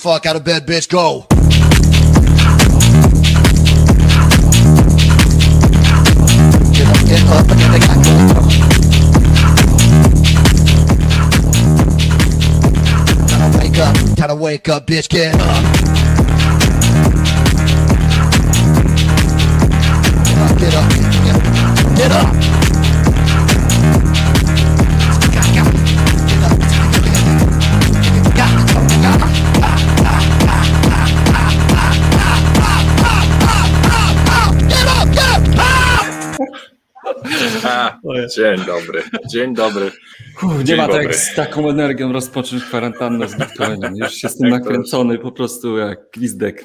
fuck out of bed, bitch, go! Get up, get up, get the guy, go. Time to wake up, to wake up, bitch, get up. Get up, get up, get up. Dzień dobry, dzień dobry. Uff, nie ma tak jak z taką energią rozpocząć kwarantannę z Bitcoinem. Już jestem nakręcony po prostu jak gwizdek.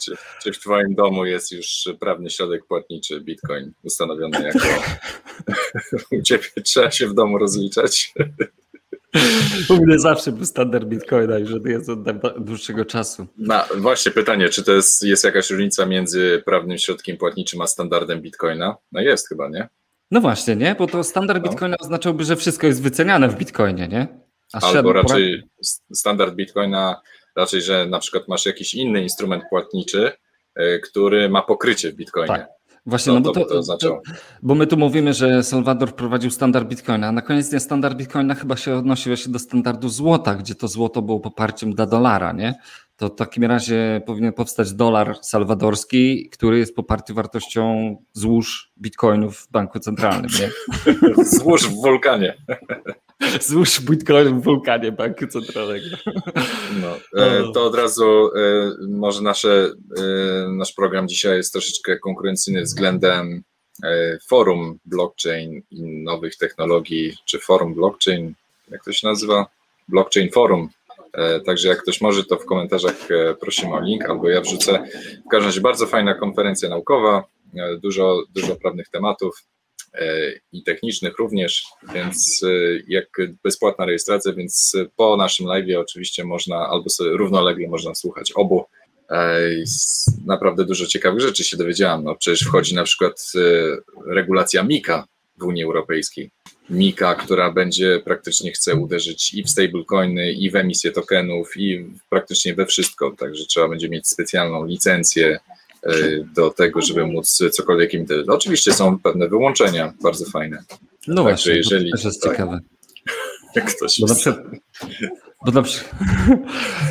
Czy, czy w Twoim domu jest już prawny środek płatniczy Bitcoin ustanowiony jako. U Ciebie trzeba się w domu rozliczać. U mnie zawsze był standard Bitcoina, już jest od dłuższego czasu. No, właśnie pytanie, czy to jest, jest jakaś różnica między prawnym środkiem płatniczym a standardem Bitcoina? No jest chyba, nie? No właśnie, nie? Bo to standard No. Bitcoina oznaczałby, że wszystko jest wyceniane w Bitcoinie, nie? A Albo raczej standard Bitcoina, raczej, że na przykład masz jakiś inny instrument płatniczy, y, który ma pokrycie w Bitcoinie. Tak. Właśnie, No no bo to to, to. Bo my tu mówimy, że Salwador wprowadził standard Bitcoina, a na koniec dnia standard Bitcoina chyba się odnosił się do standardu złota, gdzie to złoto było poparciem dla dolara, nie? To w takim razie powinien powstać dolar salwadorski, który jest poparty wartością złóż bitcoinów w banku centralnym, nie? Złóż w wulkanie. Złóż bitcoinów w wulkanie banku centralnego. No, e, to od razu e, może nasze, e, nasz program dzisiaj jest troszeczkę konkurencyjny względem forum blockchain i nowych technologii, czy forum blockchain, jak to się nazywa? Blockchain forum. Także jak ktoś może, to w komentarzach prosimy o link, albo ja wrzucę. W każdym razie bardzo fajna konferencja naukowa, dużo, dużo prawnych tematów i technicznych również, więc e, jak bezpłatna rejestracja, więc po naszym live oczywiście można, albo sobie równolegle można słuchać obu. E, Naprawdę dużo ciekawych rzeczy się dowiedziałam. No, przecież wchodzi na przykład e, regulacja MIKA w Unii Europejskiej. MIKA, która będzie praktycznie chce uderzyć i w stablecoiny, i w emisję tokenów, i praktycznie we wszystko. Także trzeba będzie mieć specjalną licencję e, do tego, żeby móc cokolwiek imitować. Oczywiście są pewne wyłączenia, bardzo fajne. No właśnie, jeżeli- to też jest tak. ciekawe. Jak ktoś Bo na przykład, bo na przykład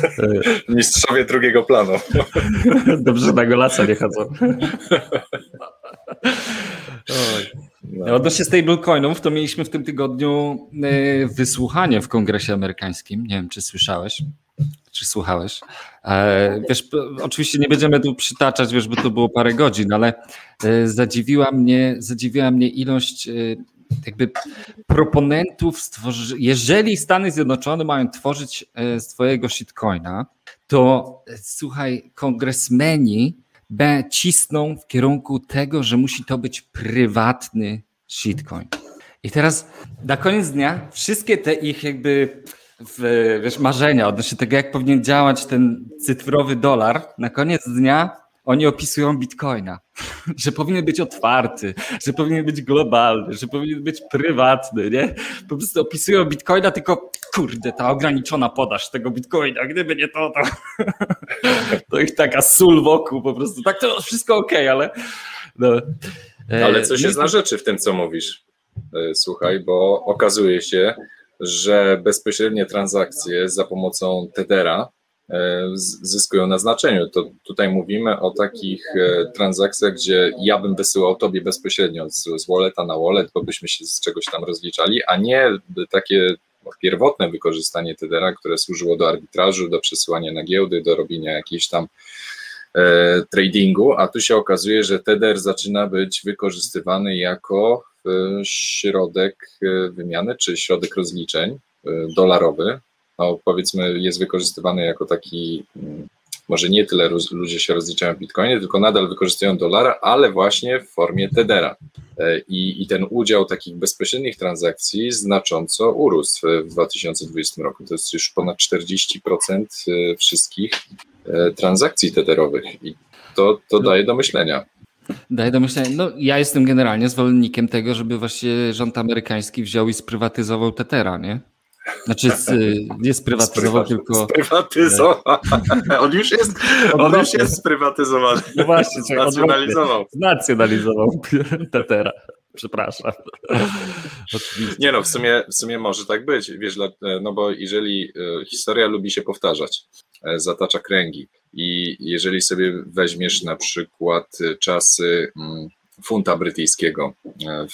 mistrzowie drugiego planu. dobrze na golasa nie chodzą. No. Odnośnie stablecoinów, to mieliśmy w tym tygodniu e, wysłuchanie w Kongresie Amerykańskim. Nie wiem, czy słyszałeś, czy słuchałeś. E, Wiesz, oczywiście nie będziemy tu przytaczać, wiesz, bo to było parę godzin, ale e, zadziwiła mnie, zadziwiła mnie ilość e, jakby proponentów, stworzy... jeżeli Stany Zjednoczone mają tworzyć e, swojego shitcoina, to e, słuchaj, kongresmeni be- cisną w kierunku tego, że musi to być prywatny shitcoin. I teraz na koniec dnia wszystkie te ich jakby w, wiesz, marzenia odnośnie tego, jak powinien działać ten cyfrowy dolar, na koniec dnia oni opisują bitcoina, że powinien być otwarty, że powinien być globalny, że powinien być prywatny, nie? Po prostu opisują bitcoina, tylko kurde, ta ograniczona podaż tego bitcoina, gdyby nie to, to, to ich taka sól wokół po prostu. Tak to wszystko okej, ale no. E, Ale coś i jest na rzeczy w tym, co mówisz. E, Słuchaj, bo okazuje się, że bezpośrednie transakcje za pomocą Tethera e, zyskują na znaczeniu. To tutaj mówimy o takich e, transakcjach, gdzie ja bym wysyłał tobie bezpośrednio z, z walleta na wallet, bo byśmy się z czegoś tam rozliczali, a nie takie pierwotne wykorzystanie Tethera, które służyło do arbitrażu, do przesyłania na giełdy, do robienia jakiejś tam e, tradingu, a tu się okazuje, że Tether zaczyna być wykorzystywany jako środek e, wymiany, czy środek rozliczeń e, dolarowy. No, powiedzmy, jest wykorzystywany jako taki, mm, może nie tyle ludzie się rozliczają w bitcoinie, tylko nadal wykorzystują dolara, ale właśnie w formie Tethera. E, I, I ten udział takich bezpośrednich transakcji znacząco urósł w 2020 roku. To jest już ponad 40% e, wszystkich e, transakcji teterowych i to, to daje do myślenia. Daję do myślenia. No, ja jestem generalnie zwolennikiem tego, żeby właśnie rząd amerykański wziął i sprywatyzował Tetera, nie? Znaczy, z, nie sprywatyzował, Sprywa- tylko. Sprywatyzował. On już jest, on już jest sprywatyzowany. No właśnie, czekaj, Nacjonalizował. Znacjonalizował Tetera. Przepraszam. Nie no, w sumie, w sumie może tak być, wiesz, no bo jeżeli e, historia lubi się powtarzać, e, zatacza kręgi i jeżeli sobie weźmiesz na przykład e, czasy mm, funta brytyjskiego, e,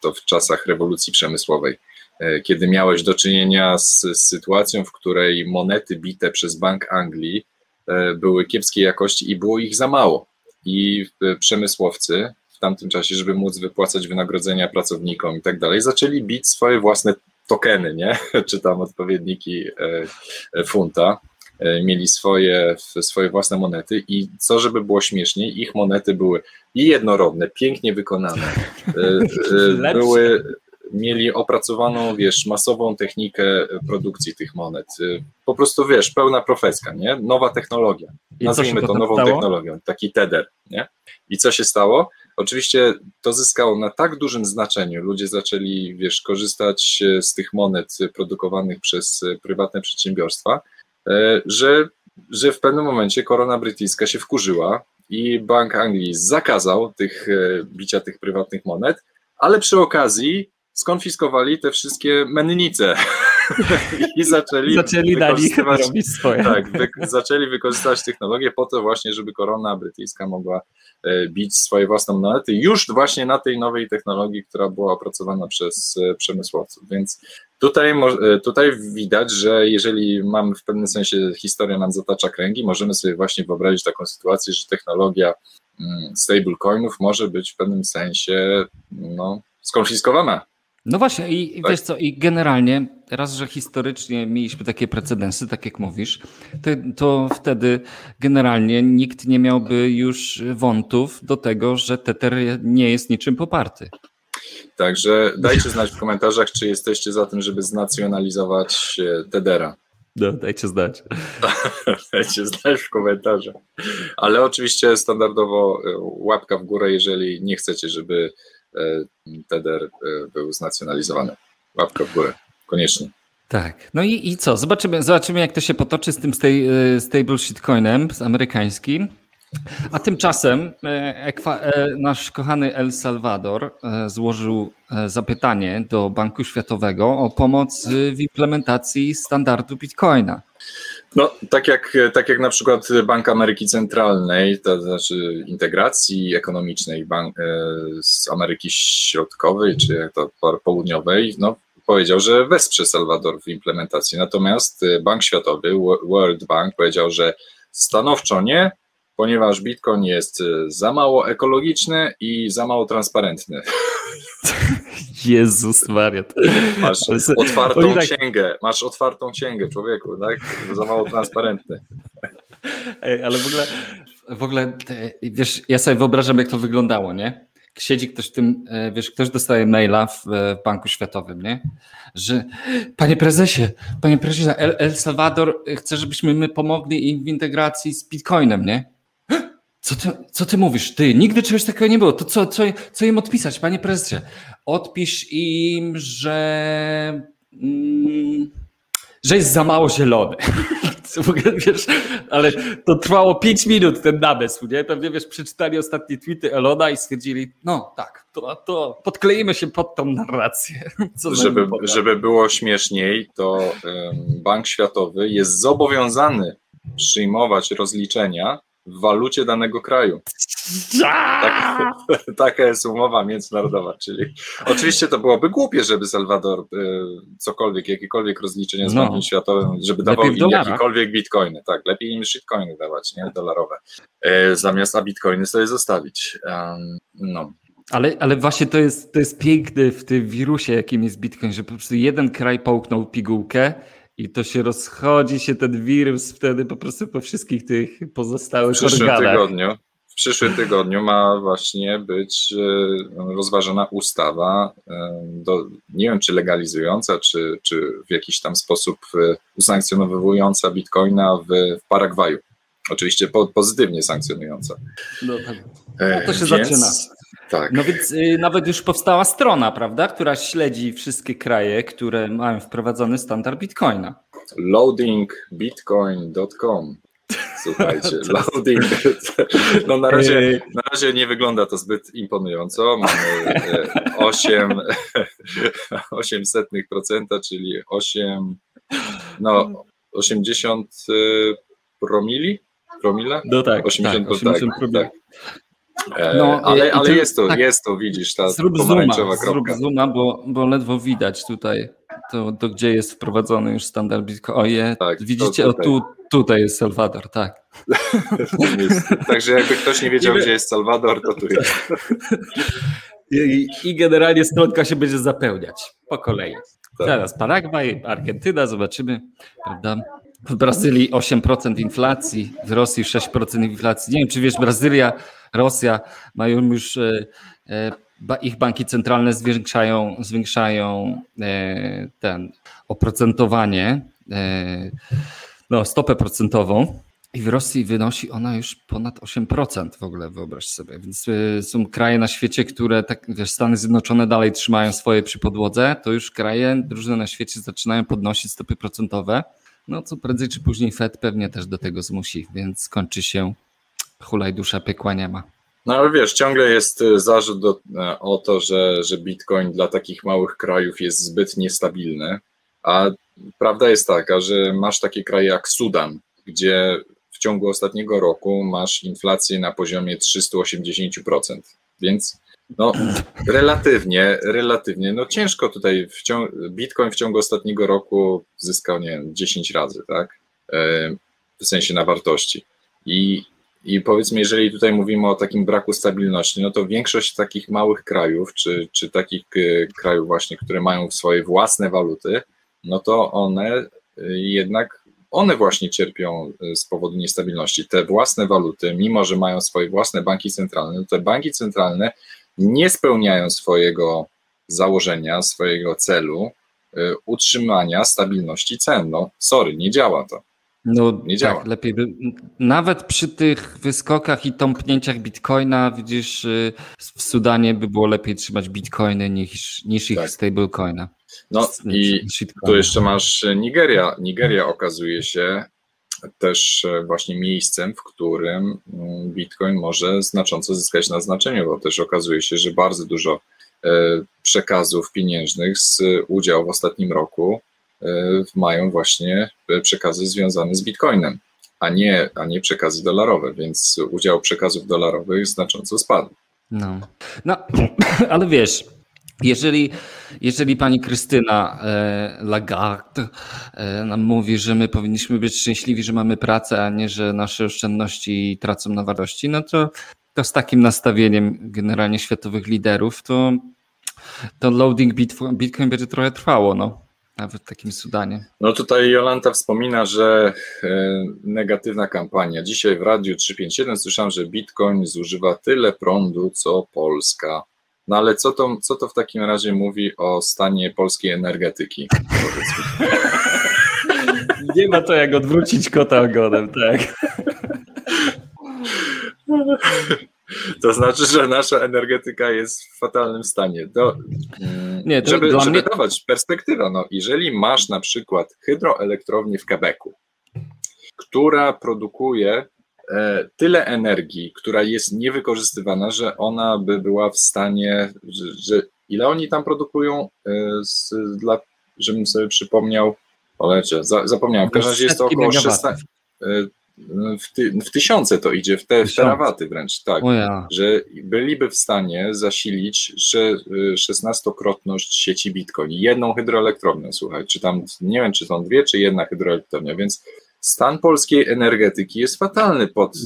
to w czasach rewolucji przemysłowej, e, kiedy miałeś do czynienia z, sytuacją, w której monety bite przez Bank Anglii e, były kiepskiej jakości i było ich za mało. I przemysłowcy w tamtym czasie, żeby móc wypłacać wynagrodzenia pracownikom i tak dalej, zaczęli bić swoje własne tokeny, nie? czy tam odpowiedniki funta. E, Mieli swoje, swoje własne monety i co, żeby było śmieszniej, ich monety były i jednorodne, pięknie wykonane, e, e, były, mieli opracowaną, wiesz, masową technikę produkcji tych monet. Po prostu, wiesz, pełna profeska, nie? Nowa technologia. I Nazwijmy to nową stało? technologią, taki tether, nie? I co się stało? Oczywiście to zyskało na tak dużym znaczeniu. Ludzie zaczęli, wiesz, korzystać z tych monet produkowanych przez prywatne przedsiębiorstwa, że, że w pewnym momencie korona brytyjska się wkurzyła i Bank Anglii zakazał tych e, bicia tych prywatnych monet, ale przy okazji skonfiskowali te wszystkie mennice i zaczęli, Zaczęli wykorzystywać- robić swoje. tak, wy, zaczęli wykorzystać technologię po to właśnie, żeby korona brytyjska mogła e, bić swoje własne monety już właśnie na tej nowej technologii, która była opracowana przez e, przemysłowców. Więc tutaj, e, tutaj widać, że jeżeli mamy w pewnym sensie historia nam zatacza kręgi, możemy sobie właśnie wyobrazić taką sytuację, że technologia mm, stablecoinów może być w pewnym sensie no, skonfiskowana. No właśnie, i Tak. wiesz co, i generalnie, raz, że historycznie mieliśmy takie precedensy, tak jak mówisz, to, to wtedy generalnie nikt nie miałby już wątów do tego, że Tether nie jest niczym poparty. Także dajcie znać w komentarzach, czy jesteście za tym, żeby znacjonalizować e, Tedera. No, dajcie znać. Dajcie znać w komentarzach. Ale oczywiście standardowo e, łapka w górę, jeżeli nie chcecie, żeby e, Tether e, był znacjonalizowany. Łapka w górę, koniecznie. Tak. No i, i co? Zobaczymy, zobaczymy, jak to się potoczy z tym stable shitcoinem z amerykańskim. A tymczasem e, e, nasz kochany El Salvador e, złożył zapytanie do Banku Światowego o pomoc w implementacji standardu Bitcoina. No, tak jak, tak jak na przykład Bank Ameryki Centralnej, to znaczy integracji ekonomicznej bank, z Ameryki Środkowej czy jak to po- Południowej, no, powiedział, że wesprze Salwador w implementacji. Natomiast Bank Światowy, Wo- World Bank, powiedział, że stanowczo nie, ponieważ Bitcoin jest e, za mało ekologiczny i za mało transparentny. Jezus wariat. Masz otwartą tak- księgę, masz otwartą księgę, człowieku, tak? Za mało transparentny. Ej, ale w ogóle, w ogóle wiesz, ja sobie wyobrażam, jak to wyglądało, nie? Siedzi ktoś w tym, e, wiesz, ktoś dostaje maila w, e, w Banku Światowym, nie? Że panie prezesie, panie prezesie, El, El Salvador chce, żebyśmy my pomogli im w integracji z Bitcoinem, nie? Co ty, co ty mówisz? Ty, nigdy czegoś takiego nie było. To co, co, co im odpisać, panie prezesie? Odpisz im, że, mm, że jest za mało zielony. Wiesz, ale to trwało 5 minut ten namysł, nie? Pewnie, wiesz, przeczytali ostatnie tweety Elona i stwierdzili, no tak, to, to podkleimy się pod tą narrację. Co Żeby, żeby było śmieszniej, to Bank Światowy jest zobowiązany przyjmować rozliczenia w walucie danego kraju. Tak, taka jest umowa międzynarodowa, czyli oczywiście to byłoby głupie, żeby Salwador e, cokolwiek, jakiekolwiek rozliczenia z No. Bankiem Światowym, żeby Lepiej dawał im jakiekolwiek bitcoiny, tak, lepiej im shitcoiny dawać, nie, dolarowe, e, zamiast a bitcoiny sobie zostawić. No, Ale, ale właśnie to jest, to jest piękne w tym wirusie, jakim jest Bitcoin, że po prostu jeden kraj połknął pigułkę i to się rozchodzi się ten wirus wtedy po prostu po wszystkich tych w pozostałych przyszłym organach. tygodniu w przyszłym tygodniu ma właśnie być e, rozważana ustawa, e, do, nie wiem czy legalizująca, czy, czy w jakiś tam sposób e, usankcjonowująca bitcoina w, w Paragwaju. Oczywiście po, pozytywnie sankcjonująca. No, tak. E, to się więc- zaczyna. Tak. No więc y, nawet już powstała strona, prawda, która śledzi wszystkie kraje, które mają wprowadzony standard Bitcoina. loadingbitcoin.com. Słuchajcie, loading. No na razie, Ej. na razie nie wygląda to zbyt imponująco. Mamy e, 8, 800%, czyli 8, no 80 e, promili? No tak, 80, tak, 80 tak, tak. E, No, ale ale jest to, tak. jest to, widzisz, ta Zrób pomarańczowa zooma, zrób kropka. zooma bo, bo ledwo widać tutaj, to, to gdzie jest wprowadzony już standard Bitcoin. Oje, Tak, widzicie, o tu, tutaj jest Salwador, tak. Także jakby ktoś nie wiedział, gdzie jest Salwador, to tu jest. I, I generalnie stronka się będzie zapełniać po kolei. Tak. Teraz Paragwaj, Argentyna, zobaczymy, prawda? W Brazylii 8% inflacji, w Rosji 6% inflacji. Nie wiem, czy wiesz, Brazylia, Rosja mają już, e, e, ich banki centralne zwiększają, zwiększają e, ten oprocentowanie, no, stopę procentową. I w Rosji wynosi ona już ponad 8% w ogóle, wyobraź sobie. Więc są kraje na świecie, które, tak, wiesz, Stany Zjednoczone dalej trzymają swoje przy podłodze, to już kraje, różne na świecie zaczynają podnosić stopy procentowe. No co prędzej czy później Fed pewnie też do tego zmusi, więc skończy się hulaj dusza, piekła nie ma. No ale wiesz, ciągle jest y, zarzut do, e, o to, że, że Bitcoin dla takich małych krajów jest zbyt niestabilny, a prawda jest taka, że masz takie kraje jak Sudan, gdzie w ciągu ostatniego roku masz inflację na poziomie 380%, więc no relatywnie, relatywnie, no ciężko tutaj, w Bitcoin w ciągu ostatniego roku zyskał, nie wiem, 10 razy, tak, w sensie na wartości. I i powiedzmy, jeżeli tutaj mówimy o takim braku stabilności, no to większość takich małych krajów, czy, czy takich e, krajów właśnie, które mają swoje własne waluty, no to one e, jednak, one właśnie cierpią e, z powodu niestabilności. Te własne waluty, mimo że mają swoje własne banki centralne, no te banki centralne nie spełniają swojego założenia, swojego celu e, utrzymania stabilności cen. No sorry, nie działa to. No Nie tak, działa. lepiej by, nawet przy tych wyskokach i tąpnięciach bitcoina, widzisz, y, w Sudanie by było lepiej trzymać bitcoiny niż, niż ich Tak. stablecoina. No i. Tu jeszcze masz Nigeria. Nigeria okazuje się też e, właśnie miejscem, w którym mm, Bitcoin może znacząco zyskać na znaczeniu, bo też okazuje się, że bardzo dużo e, przekazów pieniężnych z udział w ostatnim roku e, mają właśnie przekazy związane z Bitcoinem, a nie, a nie przekazy dolarowe, więc udział przekazów dolarowych znacząco spadł. No, no ale wiesz, jeżeli, jeżeli pani Krystyna e, Lagarde e, nam mówi, że my powinniśmy być szczęśliwi, że mamy pracę, a nie, że nasze oszczędności tracą na wartości, no to, to z takim nastawieniem generalnie światowych liderów, to, to loading Bitcoin, będzie trochę trwało, no, nawet w takim Sudanie. No tutaj Jolanta wspomina, że e, negatywna kampania. Dzisiaj w Radiu 357 słyszałem, że Bitcoin zużywa tyle prądu, co Polska. No ale co to, co to w takim razie mówi o stanie polskiej energetyki? Nie ma to jak odwrócić kota ogonem, tak. To znaczy, że nasza energetyka jest w fatalnym stanie. To, mm, Nie, to żeby żeby mnie- dawać perspektywę, no, jeżeli masz na przykład hydroelektrownię w Quebecu, która produkuje tyle energii, która jest niewykorzystywana, że ona by była w stanie, że, że ile oni tam produkują, e, z, dla, żebym sobie przypomniał, olecie, za, zapomniałem, w każdym razie jest to około megawatów. 16, e, w, ty, w tysiące to idzie, w te w terawaty wręcz, tak ja. że byliby w stanie zasilić że y, 16-krotność sieci Bitcoin. Jedną hydroelektrownię, słuchaj, czy tam, nie wiem, czy są dwie, czy jedna hydroelektrownia, więc stan polskiej energetyki jest fatalny pod, y,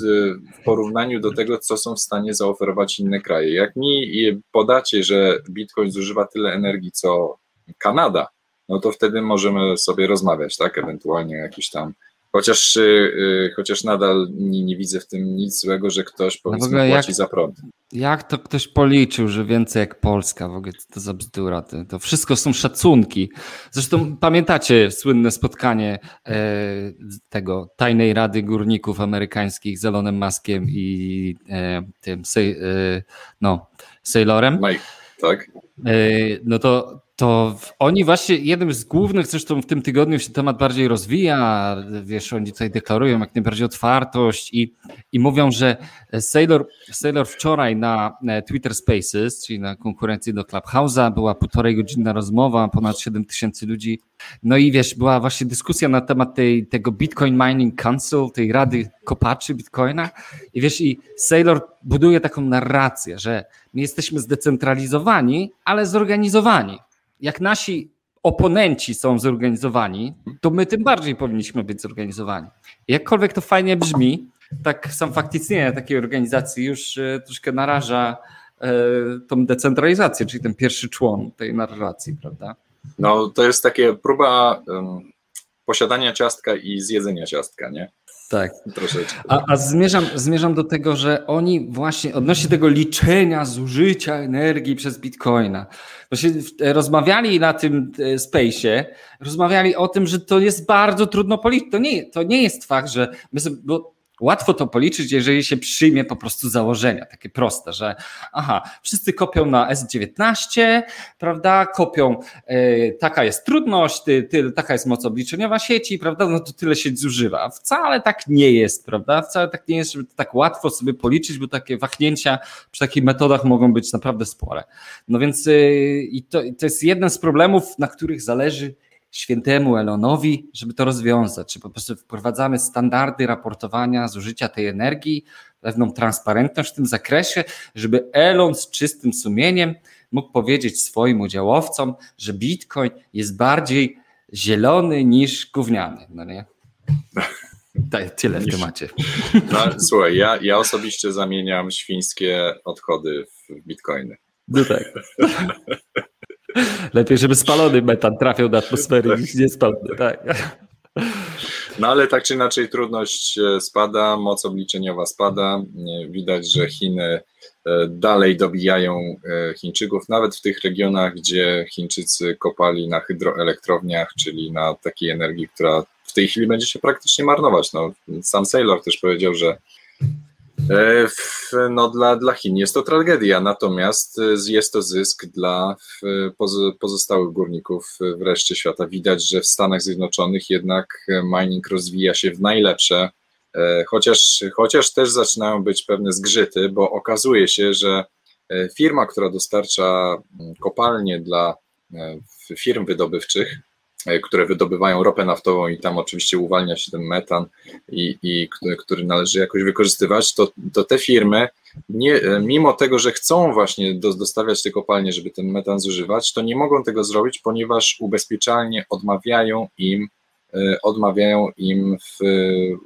w porównaniu do tego, co są w stanie zaoferować inne kraje. Jak mi podacie, że Bitcoin zużywa tyle energii, co Kanada, no to wtedy możemy sobie rozmawiać, tak, ewentualnie jakiś tam Chociaż, y, y, chociaż nadal nie, nie widzę w tym nic złego, że ktoś powiedzmy ogóle płaci jak- za prąd. Jak to ktoś policzył, że więcej jak Polska? W ogóle to za bzdura. To, to wszystko są szacunki. Zresztą pamiętacie słynne spotkanie e, tego tajnej rady górników amerykańskich z Elonem Muskiem i e, tym e, no, Sailorem? Mike, tak. E, no to to oni właśnie, jednym z głównych, zresztą w tym tygodniu się temat bardziej rozwija, wiesz, oni tutaj deklarują jak najbardziej otwartość i, i mówią, że Sailor, Sailor wczoraj na Twitter Spaces, czyli na konkurencji do Clubhouse'a, była półtorej godzinna rozmowa, ponad 7 tysięcy ludzi, no i wiesz, była właśnie dyskusja na temat tej, tego Bitcoin Mining Council, tej rady kopaczy Bitcoina i wiesz, i Sailor buduje taką narrację, że my jesteśmy zdecentralizowani, ale zorganizowani jak nasi oponenci są zorganizowani, to my tym bardziej powinniśmy być zorganizowani. Jakkolwiek to fajnie brzmi, tak sam fakt istnienia takiej organizacji już e, troszkę naraża e, tą decentralizację, czyli ten pierwszy człon tej narracji, prawda? No to jest takie próba um, posiadania ciastka i zjedzenia ciastka, nie? Tak. Troszeczkę. A, a zmierzam, zmierzam do tego, że oni właśnie odnośnie tego liczenia zużycia energii przez bitcoina, właśnie rozmawiali na tym e, space'ie, rozmawiali o tym, że to jest bardzo trudno policzyć. To nie, to nie jest fakt, że my sobie, bo Łatwo to policzyć, jeżeli się przyjmie po prostu założenia, takie proste, że aha, wszyscy kopią na S19, prawda, kopią, e, taka jest trudność, ty, ty, taka jest moc obliczeniowa sieci, prawda, no to tyle się zużywa. Wcale tak nie jest, prawda, wcale tak nie jest, żeby tak łatwo sobie policzyć, bo takie wahnięcia przy takich metodach mogą być naprawdę spore. No więc e, i to, to jest jeden z problemów, na których zależy świętemu Elonowi, żeby to rozwiązać, czy po prostu wprowadzamy standardy raportowania zużycia tej energii, pewną transparentność w tym zakresie, żeby Elon z czystym sumieniem mógł powiedzieć swoim udziałowcom, że Bitcoin jest bardziej zielony niż gówniany, no nie? Tyle w temacie. No, słuchaj, ja, ja osobiście zamieniam świńskie odchody w bitcoiny. No tak. Lepiej, żeby spalony metan trafiał do atmosfery niż niespalony, tak. No ale tak czy inaczej trudność e, spada, moc obliczeniowa spada. Widać, że Chiny e, dalej dobijają e, Chińczyków, nawet w tych regionach, gdzie Chińczycy kopali na hydroelektrowniach, czyli na takiej energii, która w tej chwili będzie się praktycznie marnować. No, sam Saylor też powiedział, że no dla, dla Chin jest to tragedia, natomiast e, jest to zysk dla pozostałych górników w reszcie świata. Widać, że w Stanach Zjednoczonych jednak mining rozwija się w najlepsze, e, chociaż, chociaż też zaczynają być pewne zgrzyty, bo okazuje się, że firma, która dostarcza kopalnie dla firm wydobywczych, E, które wydobywają ropę naftową i tam oczywiście uwalnia się ten metan, i, i który, który należy jakoś wykorzystywać, to, to te firmy, nie, e, mimo tego, że chcą właśnie do, dostawiać te kopalnie, żeby ten metan zużywać, to nie mogą tego zrobić, ponieważ ubezpieczalnie odmawiają im E, odmawiają im w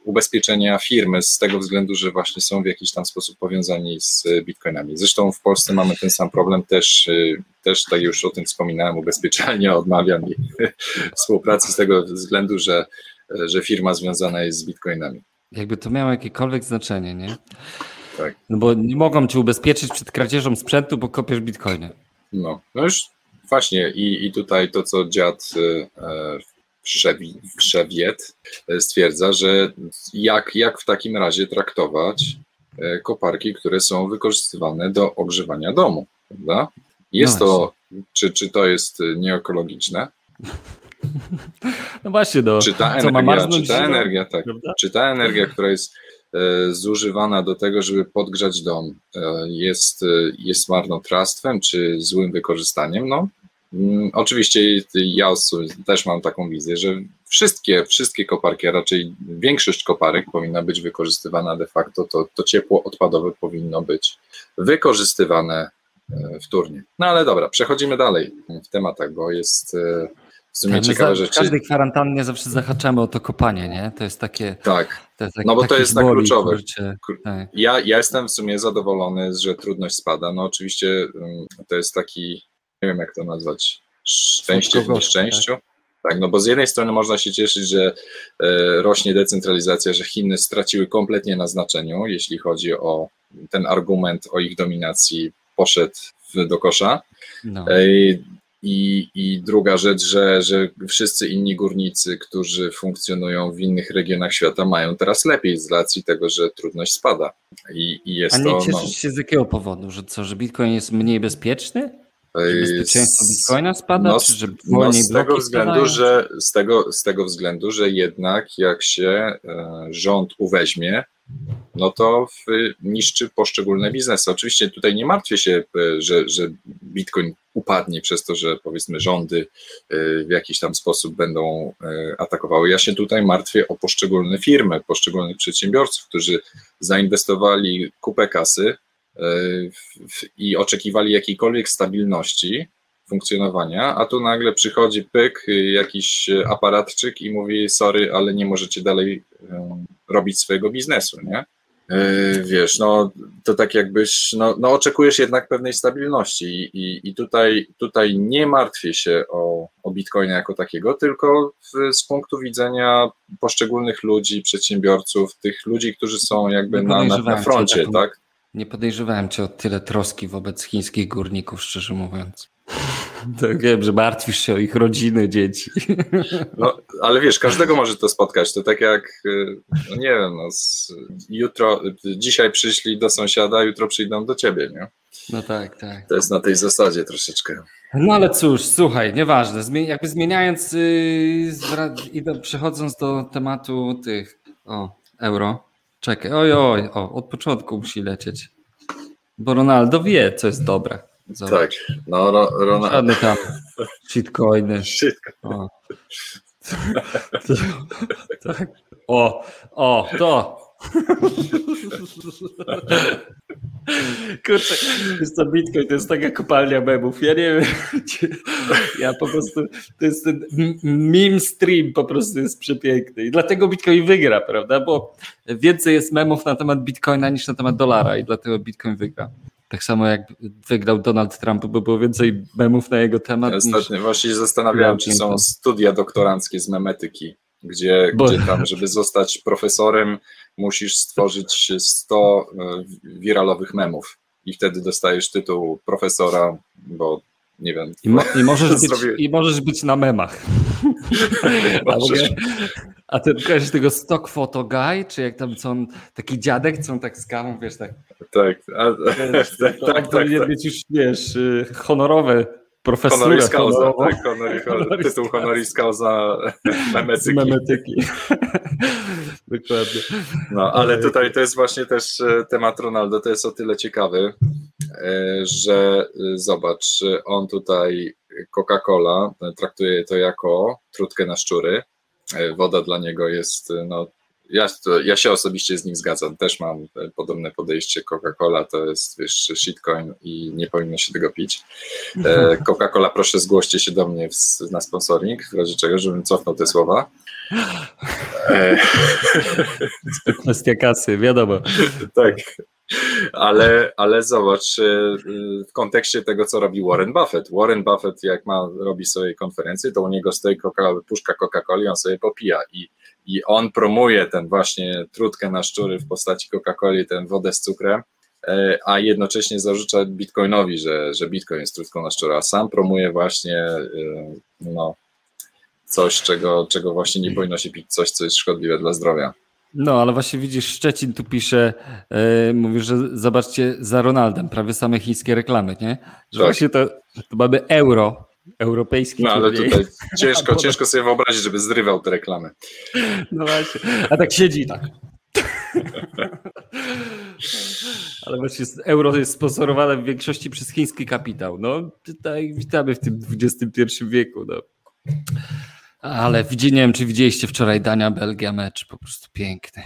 ubezpieczenia firmy z tego względu, że właśnie są w jakiś tam sposób powiązani z bitcoinami. Zresztą w Polsce mamy ten sam problem, też, e, też tak już o tym wspominałem, ubezpieczalnie odmawia mi współpracy z tego względu, że, że firma związana jest z bitcoinami. Jakby to miało jakiekolwiek znaczenie, nie? Tak. No bo nie mogą cię ubezpieczyć przed kradzieżą sprzętu, bo kopiesz bitcoiny. No, no już właśnie i, i tutaj to, co dziad e, Wszewiet e, stwierdza, że jak, jak w takim razie traktować e, koparki, które są wykorzystywane do ogrzewania domu, prawda? Jest no to, czy, czy to jest nieekologiczne? No właśnie, no. Czy ta energia, czy ta energia, tak, czy ta energia, która jest e, zużywana do tego, żeby podgrzać dom, jest, jest marnotrawstwem, czy złym wykorzystaniem? No, oczywiście ja też mam taką wizję, że wszystkie, wszystkie koparki, a raczej większość koparek powinna być wykorzystywana de facto, to, to ciepło odpadowe powinno być wykorzystywane e, wtórnie. No ale dobra, przechodzimy dalej w tematach, bo jest e, w sumie tak, ciekawe rzeczy. W każdej kwarantannie zawsze zahaczamy o to kopanie, nie? To jest takie... Tak, jest no bo to jest tak kluczowe. Tak. Ja, ja jestem w sumie zadowolony, że trudność spada. No oczywiście mm, to jest taki nie wiem jak to nazwać, szczęście w nieszczęściu. Tak? tak, no bo z jednej strony można się cieszyć, że e, rośnie decentralizacja, że Chiny straciły kompletnie na znaczeniu, jeśli chodzi o ten argument o ich dominacji poszedł do kosza. No. I, I druga rzecz, że, że wszyscy inni górnicy, którzy funkcjonują w innych regionach świata, mają teraz lepiej z racji tego, że trudność spada. I, i jest A nie to. cieszysz no, się z jakiego powodu? Że co, że Bitcoin jest mniej bezpieczny? Ej, bezpieczeństwo z- Bitcoina spada? no, czy że No wolniej z tego względu, spadają? że z tego, z tego względu, że jednak jak się e, rząd uweźmie, no to w, niszczy poszczególne biznesy. Oczywiście tutaj nie martwię się, e, że, że Bitcoin upadnie przez to, że powiedzmy rządy e, w jakiś tam sposób będą atakowały. Ja się tutaj martwię o poszczególne firmy, poszczególnych przedsiębiorców, którzy zainwestowali kupę kasy i oczekiwali jakiejkolwiek stabilności funkcjonowania, a tu nagle przychodzi pyk, y, jakiś y, aparatczyk i mówi sorry, ale nie możecie dalej y, robić swojego biznesu, nie? Wiesz, no to tak jakbyś, no, no oczekujesz jednak pewnej stabilności i, i, i tutaj, tutaj nie martwię się o, o Bitcoina jako takiego, tylko w, z punktu widzenia poszczególnych ludzi, przedsiębiorców, tych ludzi, którzy są jakby Nie na, na, na froncie, tak? Nie podejrzewałem cię o tyle troski wobec chińskich górników, szczerze mówiąc. Tak wiem, że martwisz się o ich rodziny, dzieci. No, ale wiesz, każdego może to spotkać. To tak jak, y, no nie wiem, no, z, jutro, dzisiaj przyszli do sąsiada, jutro przyjdą do ciebie, nie? No tak, tak. To jest na tej zasadzie troszeczkę. No ale cóż, słuchaj, nieważne. Zmie- jakby zmieniając yy, i do, przechodząc do tematu tych o euro. Czekaj, oj, oj, o, od początku musi lecieć. Bo Ronaldo wie, co jest dobre. Zobacz. Tak, no Ro, Ronald. Żadne tam shitcoiny. O. tak. O, o, to. Kurczę, jest to Bitcoin, to jest taka kopalnia memów. Ja nie wiem, ja po prostu, to jest ten meme stream po prostu jest przepiękny i dlatego Bitcoin wygra, prawda, bo więcej jest memów na temat Bitcoina niż na temat dolara i dlatego Bitcoin wygra. Tak samo jak wygrał Donald Trump, bo było więcej memów na jego temat niż... Ostatnio właśnie się zastanawiałem, czy są studia doktoranckie z memetyki, gdzie, Bo- gdzie tam, żeby zostać profesorem, musisz stworzyć 100 e, wiralowych memów i wtedy dostajesz tytuł profesora, bo nie wiem. I, mo- i, możesz być, I możesz być na memach. A, ogóle, a ten kojarzysz tego stock photo guy, czy jak tam co on, taki dziadek, co on tak z kawą, wiesz, tak, Tak, a, wiesz, tak, to tak, on tak, powinien tak. mieć już, wiesz, y, honorowe profesurę Honoris causa, tak, honoris, Honoris tytuł honoris causa z memetyki. memetyki. Dokładnie. No, ale tutaj to jest właśnie też e, temat Ronaldo, to jest o tyle ciekawy, e, że e, zobacz, on tutaj Coca-Cola e, traktuje to jako trutkę na szczury. E, Woda dla niego jest, e, no, ja, to, ja się osobiście z nim zgadzam, też mam podobne podejście. Coca-Cola to jest, wiesz, shitcoin i nie powinno się tego pić. E, Coca-Cola, proszę zgłoście się do mnie w, na sponsoring, w razie czego, żebym cofnął te słowa. E, Kwestia kasy, wiadomo. tak. Ale, ale zobacz, e, w kontekście tego, co robi Warren Buffett. Warren Buffett, jak ma robi sobie konferencję, to u niego stoi coca, puszka Coca-Coli, on sobie popija i, i on promuje ten właśnie trutkę na szczury w postaci Coca-Coli, ten wodę z cukrem, e, a jednocześnie zarzuca Bitcoinowi, że, że Bitcoin jest trutką na szczury, a sam promuje właśnie e, no, coś, czego, czego właśnie nie powinno się pić, coś, co jest szkodliwe dla zdrowia. No, ale właśnie widzisz, Szczecin tu pisze, yy, mówi, że zobaczcie za Ronaldem, prawie same chińskie reklamy, nie? Że Tak. właśnie to, to mamy euro, europejski No ale tutaj ciężko, ciężko sobie wyobrazić, żeby zrywał te reklamy. No właśnie. A tak siedzi tak. Ale właśnie euro jest sponsorowane w większości przez chiński kapitał. No tutaj witamy w tym XXI wieku. No. Ale nie wiem, czy widzieliście wczoraj Dania Belgia mecz, po prostu piękny.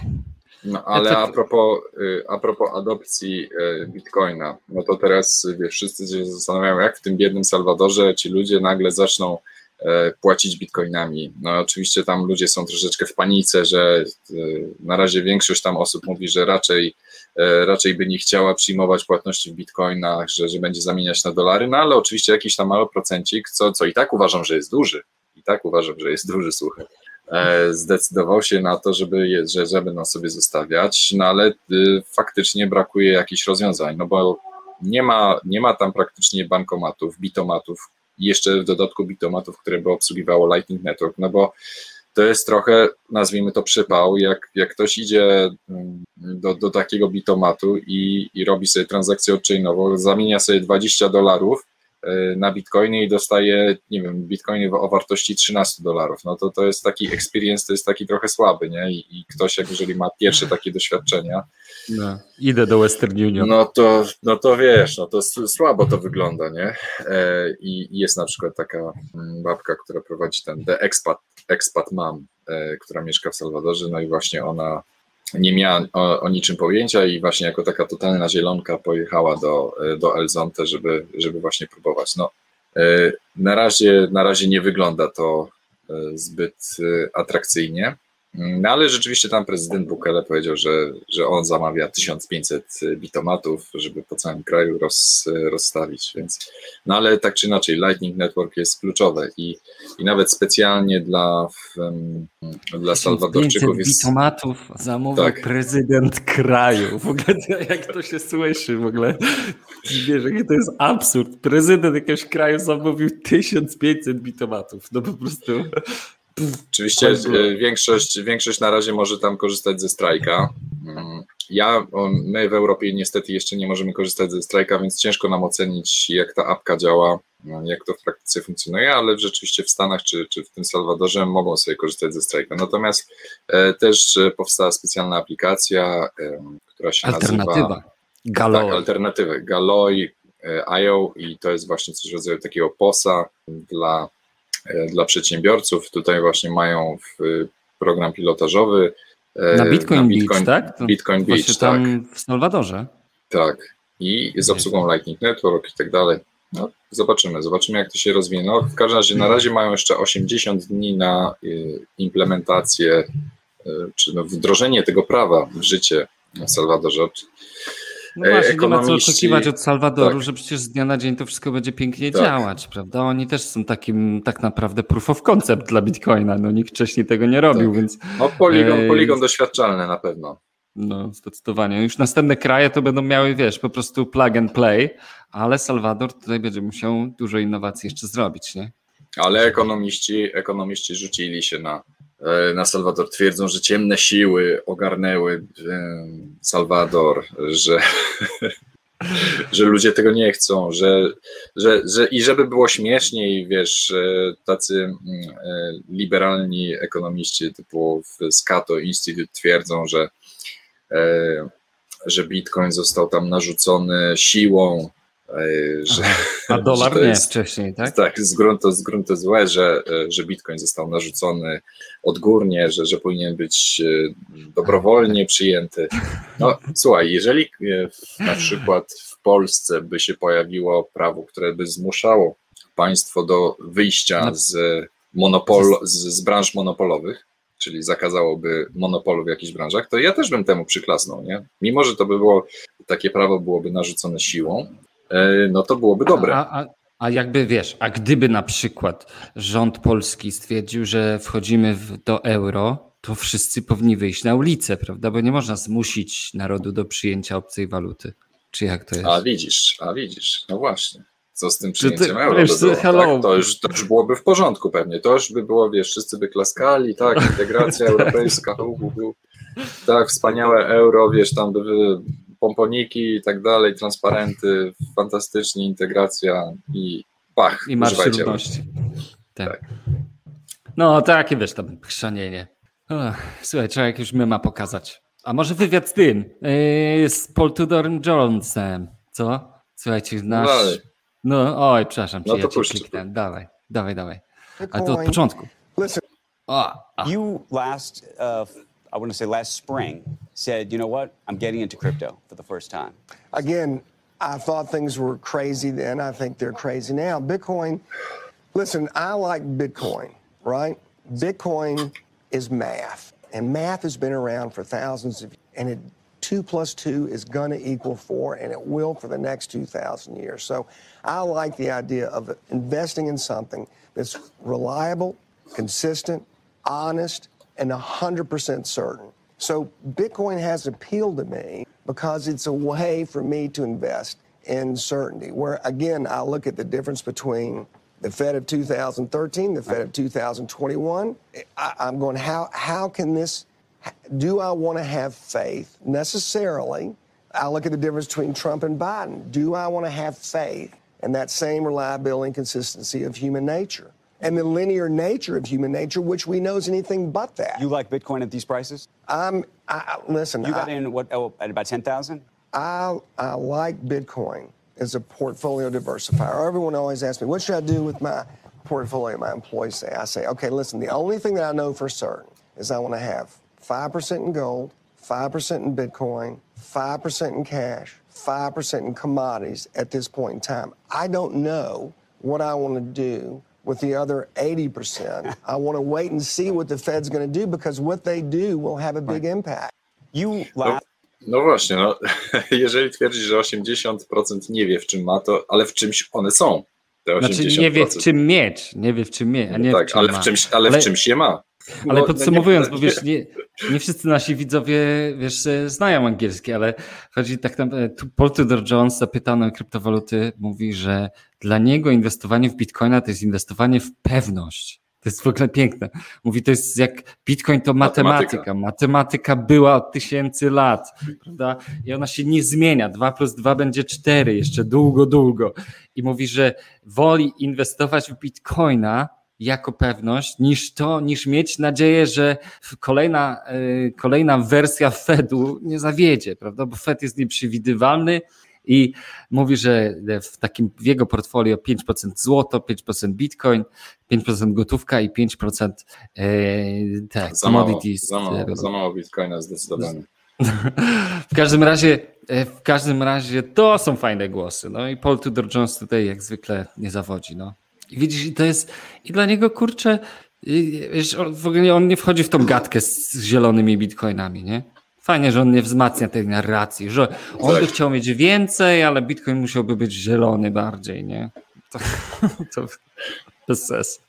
No ale to- a propos, y, a propos adopcji y, Bitcoina, no to teraz wiesz, wszyscy się zastanawiają, jak w tym biednym Salwadorze ci ludzie nagle zaczną e, płacić bitcoinami. No oczywiście tam ludzie są troszeczkę w panice, że y, na razie większość tam osób mówi, że raczej, e, raczej by nie chciała przyjmować płatności w bitcoinach, że, że będzie zamieniać na dolary, no ale oczywiście jakiś tam mały procencik, co, co i tak uważam, że jest duży. I tak uważam, że jest duży, słuchaj. E, zdecydował się na to, żeby, je, że, żeby nas sobie zostawiać, no ale y, faktycznie brakuje jakichś rozwiązań, no bo nie ma, nie ma tam praktycznie bankomatów, bitomatów, jeszcze w dodatku bitomatów, które by obsługiwało Lightning Network, no bo to jest trochę, nazwijmy to przypał, jak, jak ktoś idzie mm, do, do takiego bitomatu i, i robi sobie transakcję odczynową, zamienia sobie 20 dolarów na bitcoiny i dostaje, nie wiem, bitcoiny o wartości 13 dolarów. No to to jest taki experience, to jest taki trochę słaby, nie? I, i ktoś, jak jeżeli ma pierwsze takie doświadczenia, no, idę do Western Union. no to, no to wiesz, no to słabo to wygląda, nie? E, I i jest na przykład taka mm, babka, która prowadzi ten The Expat, Expat Mom, e, która mieszka w Salwadorze, no i właśnie ona nie miała o, o niczym pojęcia i właśnie jako taka totalna zielonka pojechała do, do El Zonte, żeby, żeby właśnie próbować. No, e, na, razie, na razie nie wygląda to e, zbyt e, atrakcyjnie, no ale rzeczywiście tam prezydent Bukele powiedział, że, że on zamawia 1500 bitomatów, żeby po całym kraju roz, rozstawić, więc no ale tak czy inaczej Lightning Network jest kluczowe i, i nawet specjalnie dla, em, dla Salwadorczyków 500 jest bitomatów zamówił Tak. prezydent kraju. W ogóle jak to się słyszy w ogóle. Wiesz, jaki to jest absurd. Prezydent jakiegoś kraju zamówił 1500 bitomatów. No po prostu... Oczywiście e, większość, większość na razie może tam korzystać ze strajka. Mm, Ja, my w Europie niestety jeszcze nie możemy korzystać ze strajka, więc ciężko nam ocenić, jak ta apka działa, no, jak to w praktyce funkcjonuje, ale rzeczywiście w Stanach czy, czy w tym Salwadorze mogą sobie korzystać ze strajka. Natomiast e, też e, powstała specjalna aplikacja, e, która się nazywa Alternatywa. tak, Galoy. alternatywę. Galoi, e, IO i to jest właśnie coś w rodzaju takiego POSa dla, dla przedsiębiorców. Tutaj właśnie mają w, program pilotażowy. e, Na Bitcoin, Beach, tak? Bitcoin Beach, tak, tam w Salwadorze. tak. I z obsługą Lightning Network i tak dalej. No, zobaczymy, zobaczymy jak to się rozwinie. No, w każdym razie na razie mają jeszcze 80 dni na y, implementację y, czy no, wdrożenie tego prawa w życie w Salwadorze. No E, właśnie, nie ma co oczekiwać od Salwadoru, tak. że przecież z dnia na dzień to wszystko będzie pięknie Tak. działać, prawda? Oni też są takim tak naprawdę proof of concept dla Bitcoina. No nikt wcześniej tego nie robił, Tak. więc No, poligon, Ej. poligon doświadczalny na pewno. no zdecydowanie. Już następne kraje to będą miały, wiesz, po prostu plug and play, ale Salwador tutaj będzie musiał dużo innowacji jeszcze zrobić, nie? Ale ekonomiści, ekonomiści rzucili się na, e, na Salwador. Twierdzą, że ciemne siły ogarnęły e, Salwador, że, że ludzie tego nie chcą, że, że, że i żeby było śmieszniej, wiesz, e, tacy mm, e, liberalni ekonomiści typu w Scato Institute twierdzą, że, e, że Bitcoin został tam narzucony siłą, e, że, A dolar nie jest- wcześniej, tak? tak, z gruntu, z gruntu złe, że, e, że Bitcoin został narzucony odgórnie, że, że powinien być e, dobrowolnie przyjęty. No słuchaj, jeżeli e, na przykład w Polsce by się pojawiło prawo, które by zmuszało państwo do wyjścia No. z, monopol, z, z branż monopolowych, czyli zakazałoby monopolu w jakichś branżach, to ja też bym temu przyklasnął, nie? Mimo, że to by było, takie prawo byłoby narzucone siłą, no to byłoby dobre. A, a, a jakby wiesz, a gdyby na przykład rząd polski stwierdził, że wchodzimy w, do euro, to wszyscy powinni wyjść na ulicę, prawda? Bo nie można zmusić narodu do przyjęcia obcej waluty. Czy jak to jest? A widzisz, a widzisz, no właśnie. Co z tym Czy ty- przyjęciem euro wiesz, by było, tak? to, już, to już byłoby w porządku pewnie. To już by było, wiesz, wszyscy by klaskali, tak, integracja europejska, tak, wspaniałe euro, wiesz, tam by pomponiki i tak dalej, transparenty, fantastycznie, integracja i pach, I marsz ludności. Tak. Tak. No takie wiesz tam chrzanienie. Słuchaj, trzeba jakiegoś mema pokazać. A może wywiad z tym, yy, z Paul Tudor Jonesem, co? Słuchajcie, nasz... dalej. No, oj, przepraszam, No ja cię kliknąłem. Dawaj, dawaj, dawaj. Ale to od początku. Listen, O, a, You last, uh, I want to say last spring, said, you know what? I'm getting into crypto for the first time. again, I thought things were crazy then. I think they're crazy now. Bitcoin, listen, I like Bitcoin, right? Bitcoin is math, and math has been around for thousands of years, and it, two plus two is going to equal four, and it will for the next 2,000 years. So I like the idea of investing in something that's reliable, consistent, honest, and 100% certain. So Bitcoin has appealed to me because it's a way for me to invest in certainty. Where again, I look at the difference between the Fed of 2013, the Fed of 2021. I, I'm going, how how can this? Do I want to have faith necessarily? I look at the difference between Trump and Biden. Do I want to have faith in that same reliability and consistency of human nature? And the linear nature of human nature, which we know is anything but that. You like Bitcoin at these prices? I'm, I, I- listen, You got I, in what oh, at about ten thousand? I, I like Bitcoin as a portfolio diversifier. Everyone always asks me, what should I do with my portfolio? My employees say, I say, okay, listen, the only thing that I know for certain is I want to have 5% in gold, 5% in Bitcoin, 5% in cash, 5% in commodities at this point in time. I don't know what I want to do with the other 80%. I want to wait and see what the Fed's going to do because what they do will have a big impact. You No, no właśnie, no, jeżeli twierdzisz, że 80% nie wie w czym ma, to ale w czymś one są. Te 80%. Znaczy nie wie w czym mieć, nie wie w czym mieć, a nie tak, w czym ale ma. w czymś, ale, Ale- w czymś je ma. Ale No, podsumowując, no bo wiesz, nie, nie wszyscy nasi widzowie, wiesz, e, znają angielski, ale chodzi tak naprawdę, tu Paul Tudor Jones zapytany o kryptowaluty mówi, że dla niego inwestowanie w Bitcoina to jest inwestowanie w pewność. To jest w ogóle piękne. Mówi, to jest jak Bitcoin to matematyka. Matematyka. Matematyka była od tysięcy lat, prawda? I ona się nie zmienia. Dwa plus dwa będzie cztery, jeszcze długo, długo. I mówi, że woli inwestować w Bitcoina jako pewność, niż to, niż mieć nadzieję, że kolejna, y, kolejna wersja Fedu nie zawiedzie, prawda? Bo Fed jest nieprzewidywalny i mówi, że w takim w jego portfolio 5% złoto, 5% bitcoin, 5% gotówka i 5% y, te Za mało, commodities. za, mało, za mało bitcoina zdecydowanie. w każdym razie, e, w każdym razie to są fajne głosy. No i Paul Tudor Jones tutaj jak zwykle nie zawodzi. No. I widzisz, i to jest, i dla niego kurczę, wiesz, w ogóle on nie wchodzi w tą gadkę z zielonymi bitcoinami, nie? Fajnie, że on nie wzmacnia tej narracji, że on by chciał mieć więcej, ale bitcoin musiałby być zielony bardziej, nie? To, to bez sensu.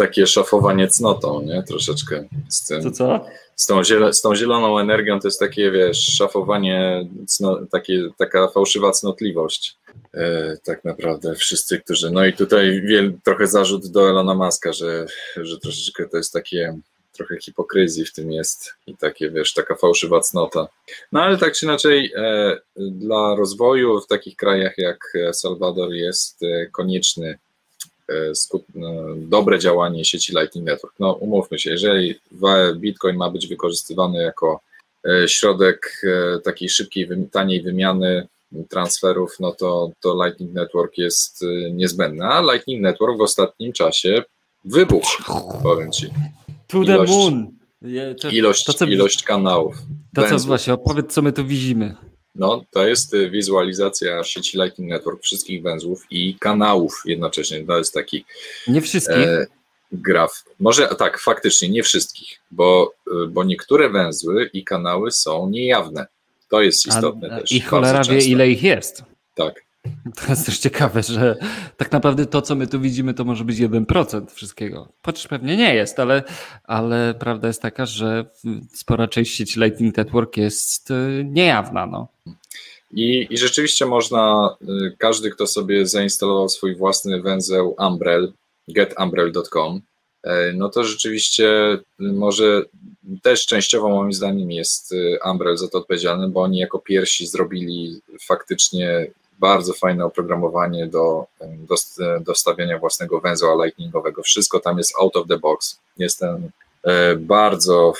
Takie szafowanie cnotą, nie? Troszeczkę z tym. To co? z tą, zielo, z tą zieloną energią to jest takie, wiesz, szafowanie, cno, takie, taka fałszywa cnotliwość. E, tak naprawdę wszyscy, którzy. No i tutaj wiel, trochę zarzut do Elona Muska, że, że troszeczkę to jest takie, trochę hipokryzji w tym jest i takie, wiesz, taka fałszywa cnota. No ale tak czy inaczej, e, dla rozwoju w takich krajach jak Salwador jest e, konieczny dobre działanie sieci Lightning Network. No umówmy się, jeżeli Bitcoin ma być wykorzystywany jako e, środek e, takiej szybkiej, taniej wymiany transferów, no to, to Lightning Network jest e, niezbędny. A Lightning Network w ostatnim czasie wybuchł, powiem Ci. To the Ilość- moon. Je- to- Ilość, to, co- ilość kanałów. To co węzłów. właśnie, opowiedz co my tu widzimy. No, to jest y, wizualizacja sieci Lightning Network, wszystkich węzłów i kanałów jednocześnie. To jest taki Nie wszystkich. e, graf. Może tak, faktycznie nie wszystkich, bo, y, bo niektóre węzły i kanały są niejawne. To jest istotne A- też. I cholera wie, ile ich jest. Tak. To jest też ciekawe, że tak naprawdę to, co my tu widzimy, to może być 1% wszystkiego. Chociaż pewnie nie jest, ale, ale prawda jest taka, że spora część sieci Lightning Network jest y, niejawna. No. I, I rzeczywiście można, y, każdy, kto sobie zainstalował swój własny węzeł Umbrel, getumbrel.com, e, no to rzeczywiście y, może też częściowo moim zdaniem jest y, Umbrel za to odpowiedzialny, bo oni jako pierwsi zrobili faktycznie bardzo fajne oprogramowanie do, do, do stawiania własnego węzła lightningowego. Wszystko tam jest out of the box. Jestem e, bardzo,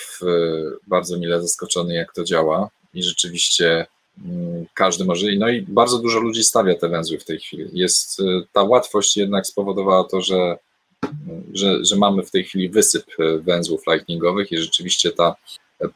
bardzo mile zaskoczony, jak to działa i rzeczywiście mm, każdy może, no i bardzo dużo ludzi stawia te węzły w tej chwili. Jest, e, ta łatwość jednak spowodowała to, że, że, że mamy w tej chwili wysyp e, węzłów lightningowych i rzeczywiście ta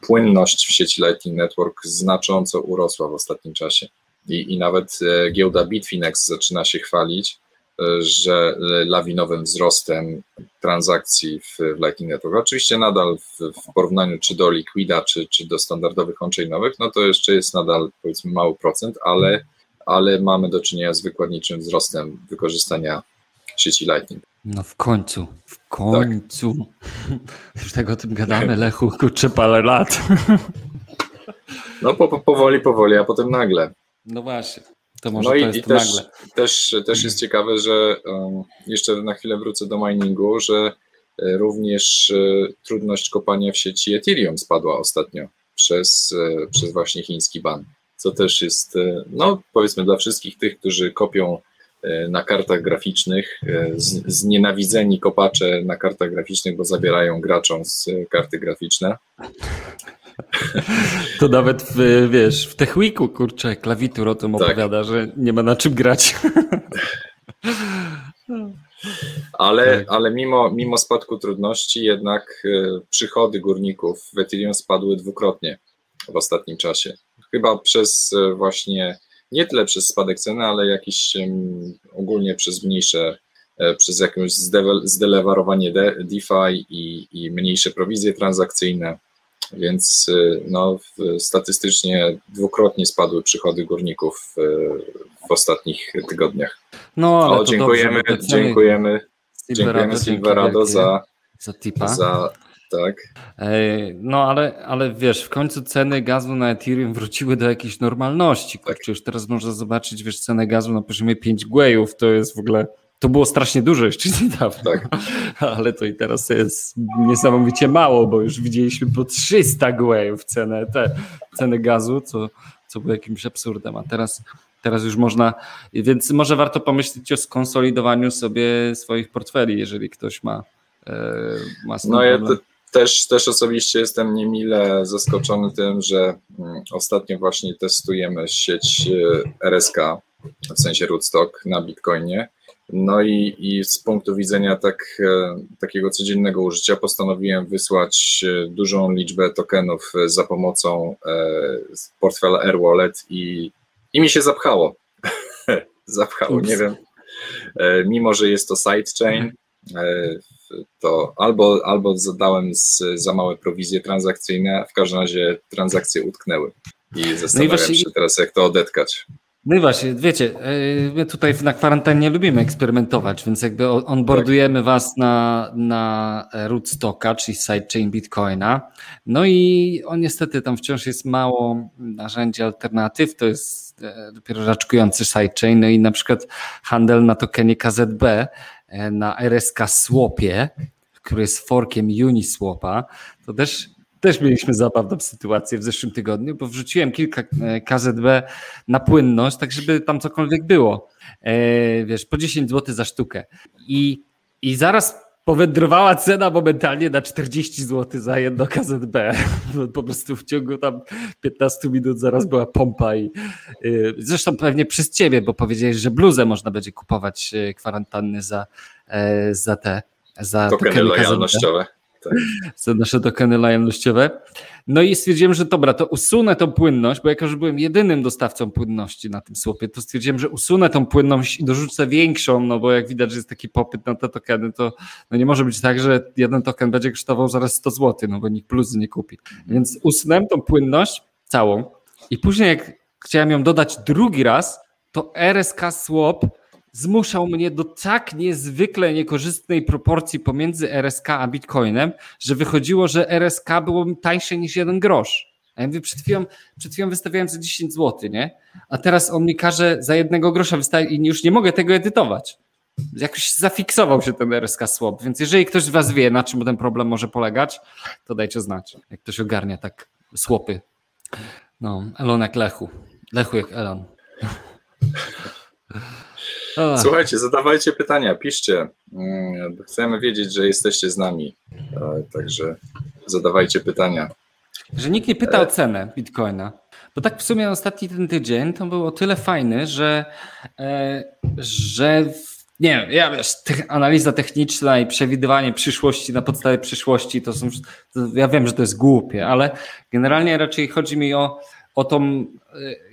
płynność w sieci Lightning Network znacząco urosła w ostatnim czasie. I, i nawet e, giełda Bitfinex zaczyna się chwalić, e, że e, lawinowym wzrostem transakcji w, w Lightning Network. Oczywiście nadal w, w porównaniu czy do Liquida, czy, czy do standardowych on-chainowych, no to jeszcze jest nadal powiedzmy mały procent, ale, ale mamy do czynienia z wykładniczym wzrostem wykorzystania sieci Lightning. No w końcu, w końcu. Już tego o tym gadamy, Lechu, kurczę, parę lat. No po, po, powoli, powoli, a potem nagle. No właśnie, to może No to i, i też, nagle. też, też jest ciekawe, że um, jeszcze na chwilę wrócę do miningu, że e, również e, trudność kopania w sieci Ethereum spadła ostatnio przez, e, przez właśnie chiński ban. Co też jest, e, no powiedzmy dla wszystkich tych, którzy kopią na kartach graficznych, z- znienawidzeni kopacze na kartach graficznych, bo zabierają graczom z karty graficzne. To nawet w, wiesz, w TechWeeku, kurczę, klawitur o tym Tak. opowiada, że nie ma na czym grać. Ale, Tak. ale mimo, mimo spadku trudności, jednak e, przychody górników w Ethereum spadły dwukrotnie w ostatnim czasie. Chyba przez e, właśnie, nie tyle przez spadek ceny, ale jakiś ogólnie przez mniejsze, e, przez jakieś zdelewarowanie de, DeFi i, i mniejsze prowizje transakcyjne. Więc e, no, statystycznie dwukrotnie spadły przychody górników e, w ostatnich tygodniach. No, ale O, dziękujemy, dobrze, dziękujemy, Silverado, dziękujemy Silverado za, za tipa. za tak. Ej, No ale, ale wiesz, w końcu ceny gazu na Ethereum wróciły do jakiejś normalności. Tak. Kurczę, już teraz można zobaczyć, wiesz, cenę gazu na poziomie 5 gwejów, to jest w ogóle, to było strasznie dużo jeszcze niedawno, Tak. ale to i teraz jest niesamowicie mało, bo już widzieliśmy po 300 gwejów cenę, te, cenę gazu, co, co było jakimś absurdem, a teraz Teraz już można, więc może warto pomyśleć o skonsolidowaniu sobie swoich portfeli, jeżeli ktoś ma, e, ma No ja te, też, też osobiście jestem niemile zaskoczony tym, że mm, ostatnio właśnie testujemy sieć e, RSK, w sensie Rootstock na Bitcoinie. No i, i z punktu widzenia tak, e, takiego codziennego użycia postanowiłem wysłać e, dużą liczbę tokenów e, za pomocą portfela AirWallet i, i mi się zapchało. zapchało, Ups. nie wiem. Mimo, że jest to sidechain, to albo, albo zadałem z, za małe prowizje transakcyjne, w każdym razie transakcje utknęły. I zastanawiam właśnie- się teraz, jak to odetkać. No i właśnie, wiecie, yy, my tutaj na kwarantannie lubimy eksperymentować, więc jakby onboardujemy was na, na rootstocka, czyli sidechain Bitcoina. No i on niestety tam wciąż jest mało narzędzi alternatyw, to jest e, dopiero raczkujący sidechain, no i na przykład handel na tokenie KZB e, na RSK Swapie, który jest forkiem Uniswapa, to też też mieliśmy zabawną sytuację w zeszłym tygodniu, bo wrzuciłem kilka e, KZB na płynność, tak żeby tam cokolwiek było. E, wiesz, po 10 zł za sztukę. I, i zaraz powędrowała cena momentalnie na 40 zł za jedno KZB. Po prostu w ciągu tam 15 minut zaraz była pompa i y, zresztą pewnie przez ciebie, bo powiedziałeś, że bluzę można będzie kupować kwarantanny za, e, za te za Tokeny KZB lojalnościowe. za nasze tokeny lojalnościowe. No i stwierdziłem, że dobra, to usunę tą płynność, bo jako, że byłem jedynym dostawcą płynności na tym słupie, to stwierdziłem, że usunę tą płynność i dorzucę większą, no bo jak widać, że jest taki popyt na te tokeny, to no nie może być tak, że jeden token będzie kosztował zaraz 100 zł, no bo nikt pluzy nie kupi. Więc usunąłem tą płynność całą i później jak chciałem ją dodać drugi raz, to RSK Swap zmuszał mnie do tak niezwykle niekorzystnej proporcji pomiędzy RSK a Bitcoinem, że wychodziło, że RSK było tańsze niż jeden grosz. A ja mówię, przed chwilą, przed chwilą wystawiałem za 10 zł, nie? A teraz on mi każe za jednego grosza wystawić i już nie mogę tego edytować. Jakoś zafiksował się ten RSK Swap, więc jeżeli ktoś z Was wie, na czym ten problem może polegać, to dajcie znać. Jak ktoś ogarnia tak słopy. No, Elon jak Lechu. Lechu jak Elon. Słuchajcie, zadawajcie pytania, piszcie. Mm, Chcemy wiedzieć, że jesteście z nami. E, Także zadawajcie pytania. Że nikt nie pyta o cenę bitcoina. Bo tak w sumie ostatni ten tydzień to był o tyle fajny, że, e, że nie wiem, ja wiesz, analiza techniczna i przewidywanie przyszłości na podstawie przyszłości to są, to ja wiem, że to jest głupie, ale generalnie raczej chodzi mi o, o tą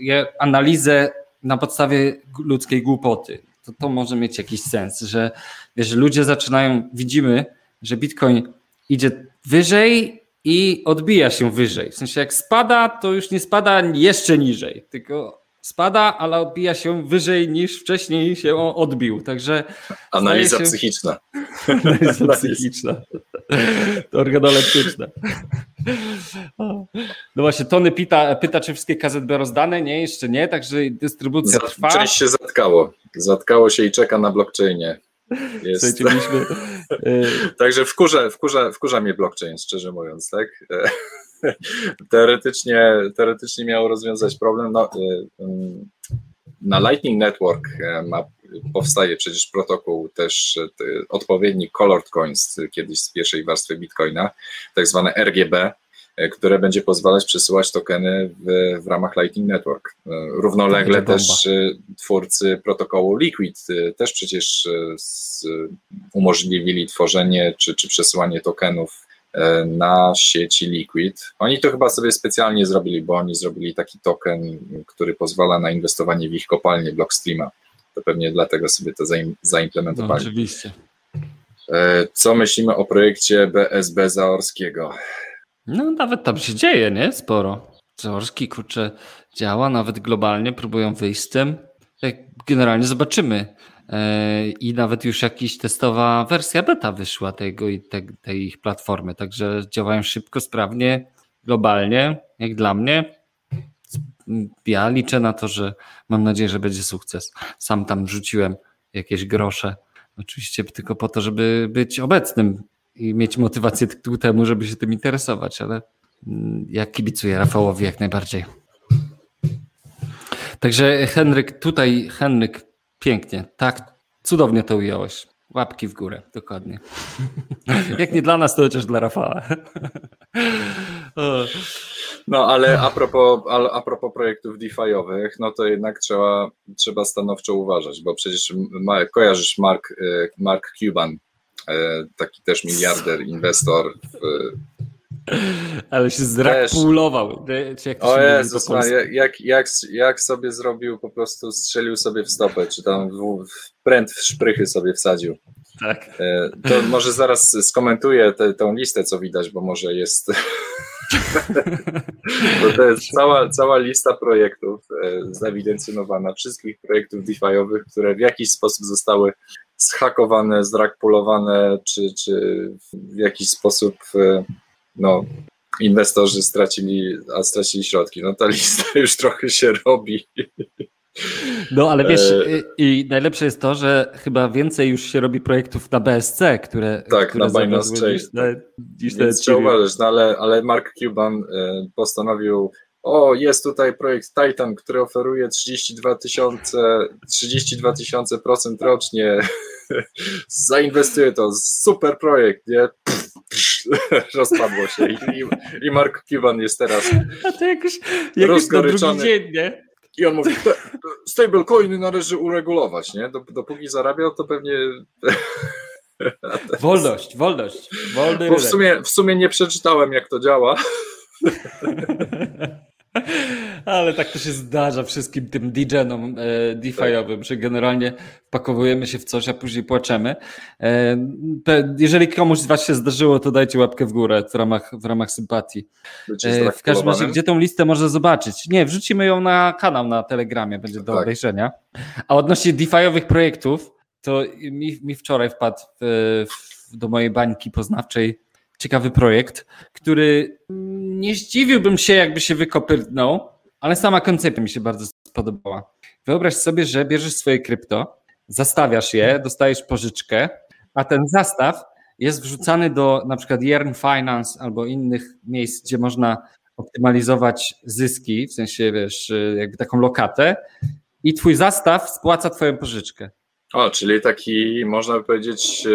e, analizę na podstawie ludzkiej głupoty. To, to może mieć jakiś sens, że wiesz, ludzie zaczynają, widzimy, że bitcoin idzie wyżej i odbija się wyżej. W sensie jak spada, to już nie spada jeszcze niżej, tylko spada, ale odbija się wyżej niż wcześniej się odbił. Także Analiza się... psychiczna. Analiza psychiczna. To organoleptyczna. No właśnie, Tony pyta, pyta, czy wszystkie KZB rozdane? Nie, jeszcze nie, także dystrybucja trwa. Część się zatkało. Zatkało się i czeka na blockchainie. Jest... Mieliśmy... Także wkurza, wkurza, wkurza mnie blockchain, szczerze mówiąc, tak? teoretycznie, teoretycznie miało rozwiązać problem. No, na Lightning Network ma, powstaje przecież protokół też odpowiedni Colored Coins, kiedyś z pierwszej warstwy Bitcoina, tak zwane RGB, które będzie pozwalać przesyłać tokeny w, w ramach Lightning Network. Równolegle też twórcy protokołu Liquid też przecież umożliwili tworzenie czy, czy przesyłanie tokenów na sieci Liquid. Oni to chyba sobie specjalnie zrobili, bo oni zrobili taki token, który pozwala na inwestowanie w ich kopalnię Blockstreama. To pewnie dlatego sobie to zaimplementowali. No, oczywiście. Co myślimy o projekcie BSB Zaorskiego? No nawet tam się dzieje, nie? Sporo. Zaorski, kurczę, działa, nawet globalnie, próbują wyjść z tym. Generalnie zobaczymy. I nawet już jakaś testowa wersja beta wyszła tego, tej, tej ich platformy, także działają szybko, sprawnie, globalnie, jak dla mnie. Ja liczę na to, że mam nadzieję, że będzie sukces. Sam tam rzuciłem jakieś grosze, oczywiście tylko po to, żeby być obecnym i mieć motywację ku temu, żeby się tym interesować, ale ja kibicuję Rafałowi jak najbardziej. Także Henryk, tutaj Henryk pięknie, tak, cudownie to ująłeś. Łapki w górę, dokładnie. Jak nie dla nas, to chociaż dla Rafała. No ale a propos, a propos projektów DeFi'owych, no to jednak trzeba, trzeba stanowczo uważać, bo przecież ma, kojarzysz Mark, Mark Cuban, taki też miliarder, inwestor w, ale się zrakpulował. O Jezus, jak, jak, jak sobie zrobił, po prostu strzelił sobie w stopę, czy tam w, w pręt w szprychy sobie wsadził. Tak. To może zaraz skomentuję tę listę, co widać, bo może jest. bo to jest cała, cała lista projektów zaewidencjonowana, wszystkich projektów DeFi'owych, które w jakiś sposób zostały zhakowane, zrakpulowane, czy, czy w jakiś sposób no, inwestorzy stracili, a stracili środki. No ta lista już trochę się robi. No ale wiesz, i najlepsze jest to, że chyba więcej już się robi projektów na BSC, które. Tak, które na Binance Chain. Niż na, niż Więc trzeba uważać, no ale, ale Mark Cuban postanowił. O, jest tutaj projekt Titan, który oferuje 32 tysiące 32 tysiące procent rocznie. Zainwestuję to. Super projekt, nie? rozpadło się I, i, Mark Cuban jest teraz A to jakoś, jakoś drugi dzień, nie? I on mówi, stablecoiny należy uregulować, nie? Dopóki zarabiał, to pewnie... Wolność, wolność. Wolny Bo w sumie, w sumie nie przeczytałem, jak to działa. Ale tak to się zdarza wszystkim tym DJ-nom e, DeFi'owym, że generalnie wpakowujemy się w coś, a później płaczemy. E, jeżeli komuś z Was się zdarzyło, to dajcie łapkę w górę w ramach, w ramach sympatii. E, w każdym razie, gdzie tą listę można zobaczyć? Nie, wrzucimy ją na kanał na Telegramie, będzie do tak. obejrzenia. A odnośnie DeFi'owych projektów, to mi, mi wczoraj wpadł w, w, do mojej bańki poznawczej ciekawy projekt, który nie zdziwiłbym się, jakby się wykopyrnął, ale sama koncepcja mi się bardzo spodobała. Wyobraź sobie, że bierzesz swoje krypto, zastawiasz je, dostajesz pożyczkę, a ten zastaw jest wrzucany do na przykład Yearn Finance albo innych miejsc, gdzie można optymalizować zyski, w sensie wiesz, jakby taką lokatę i twój zastaw spłaca twoją pożyczkę. O, czyli taki, można by powiedzieć,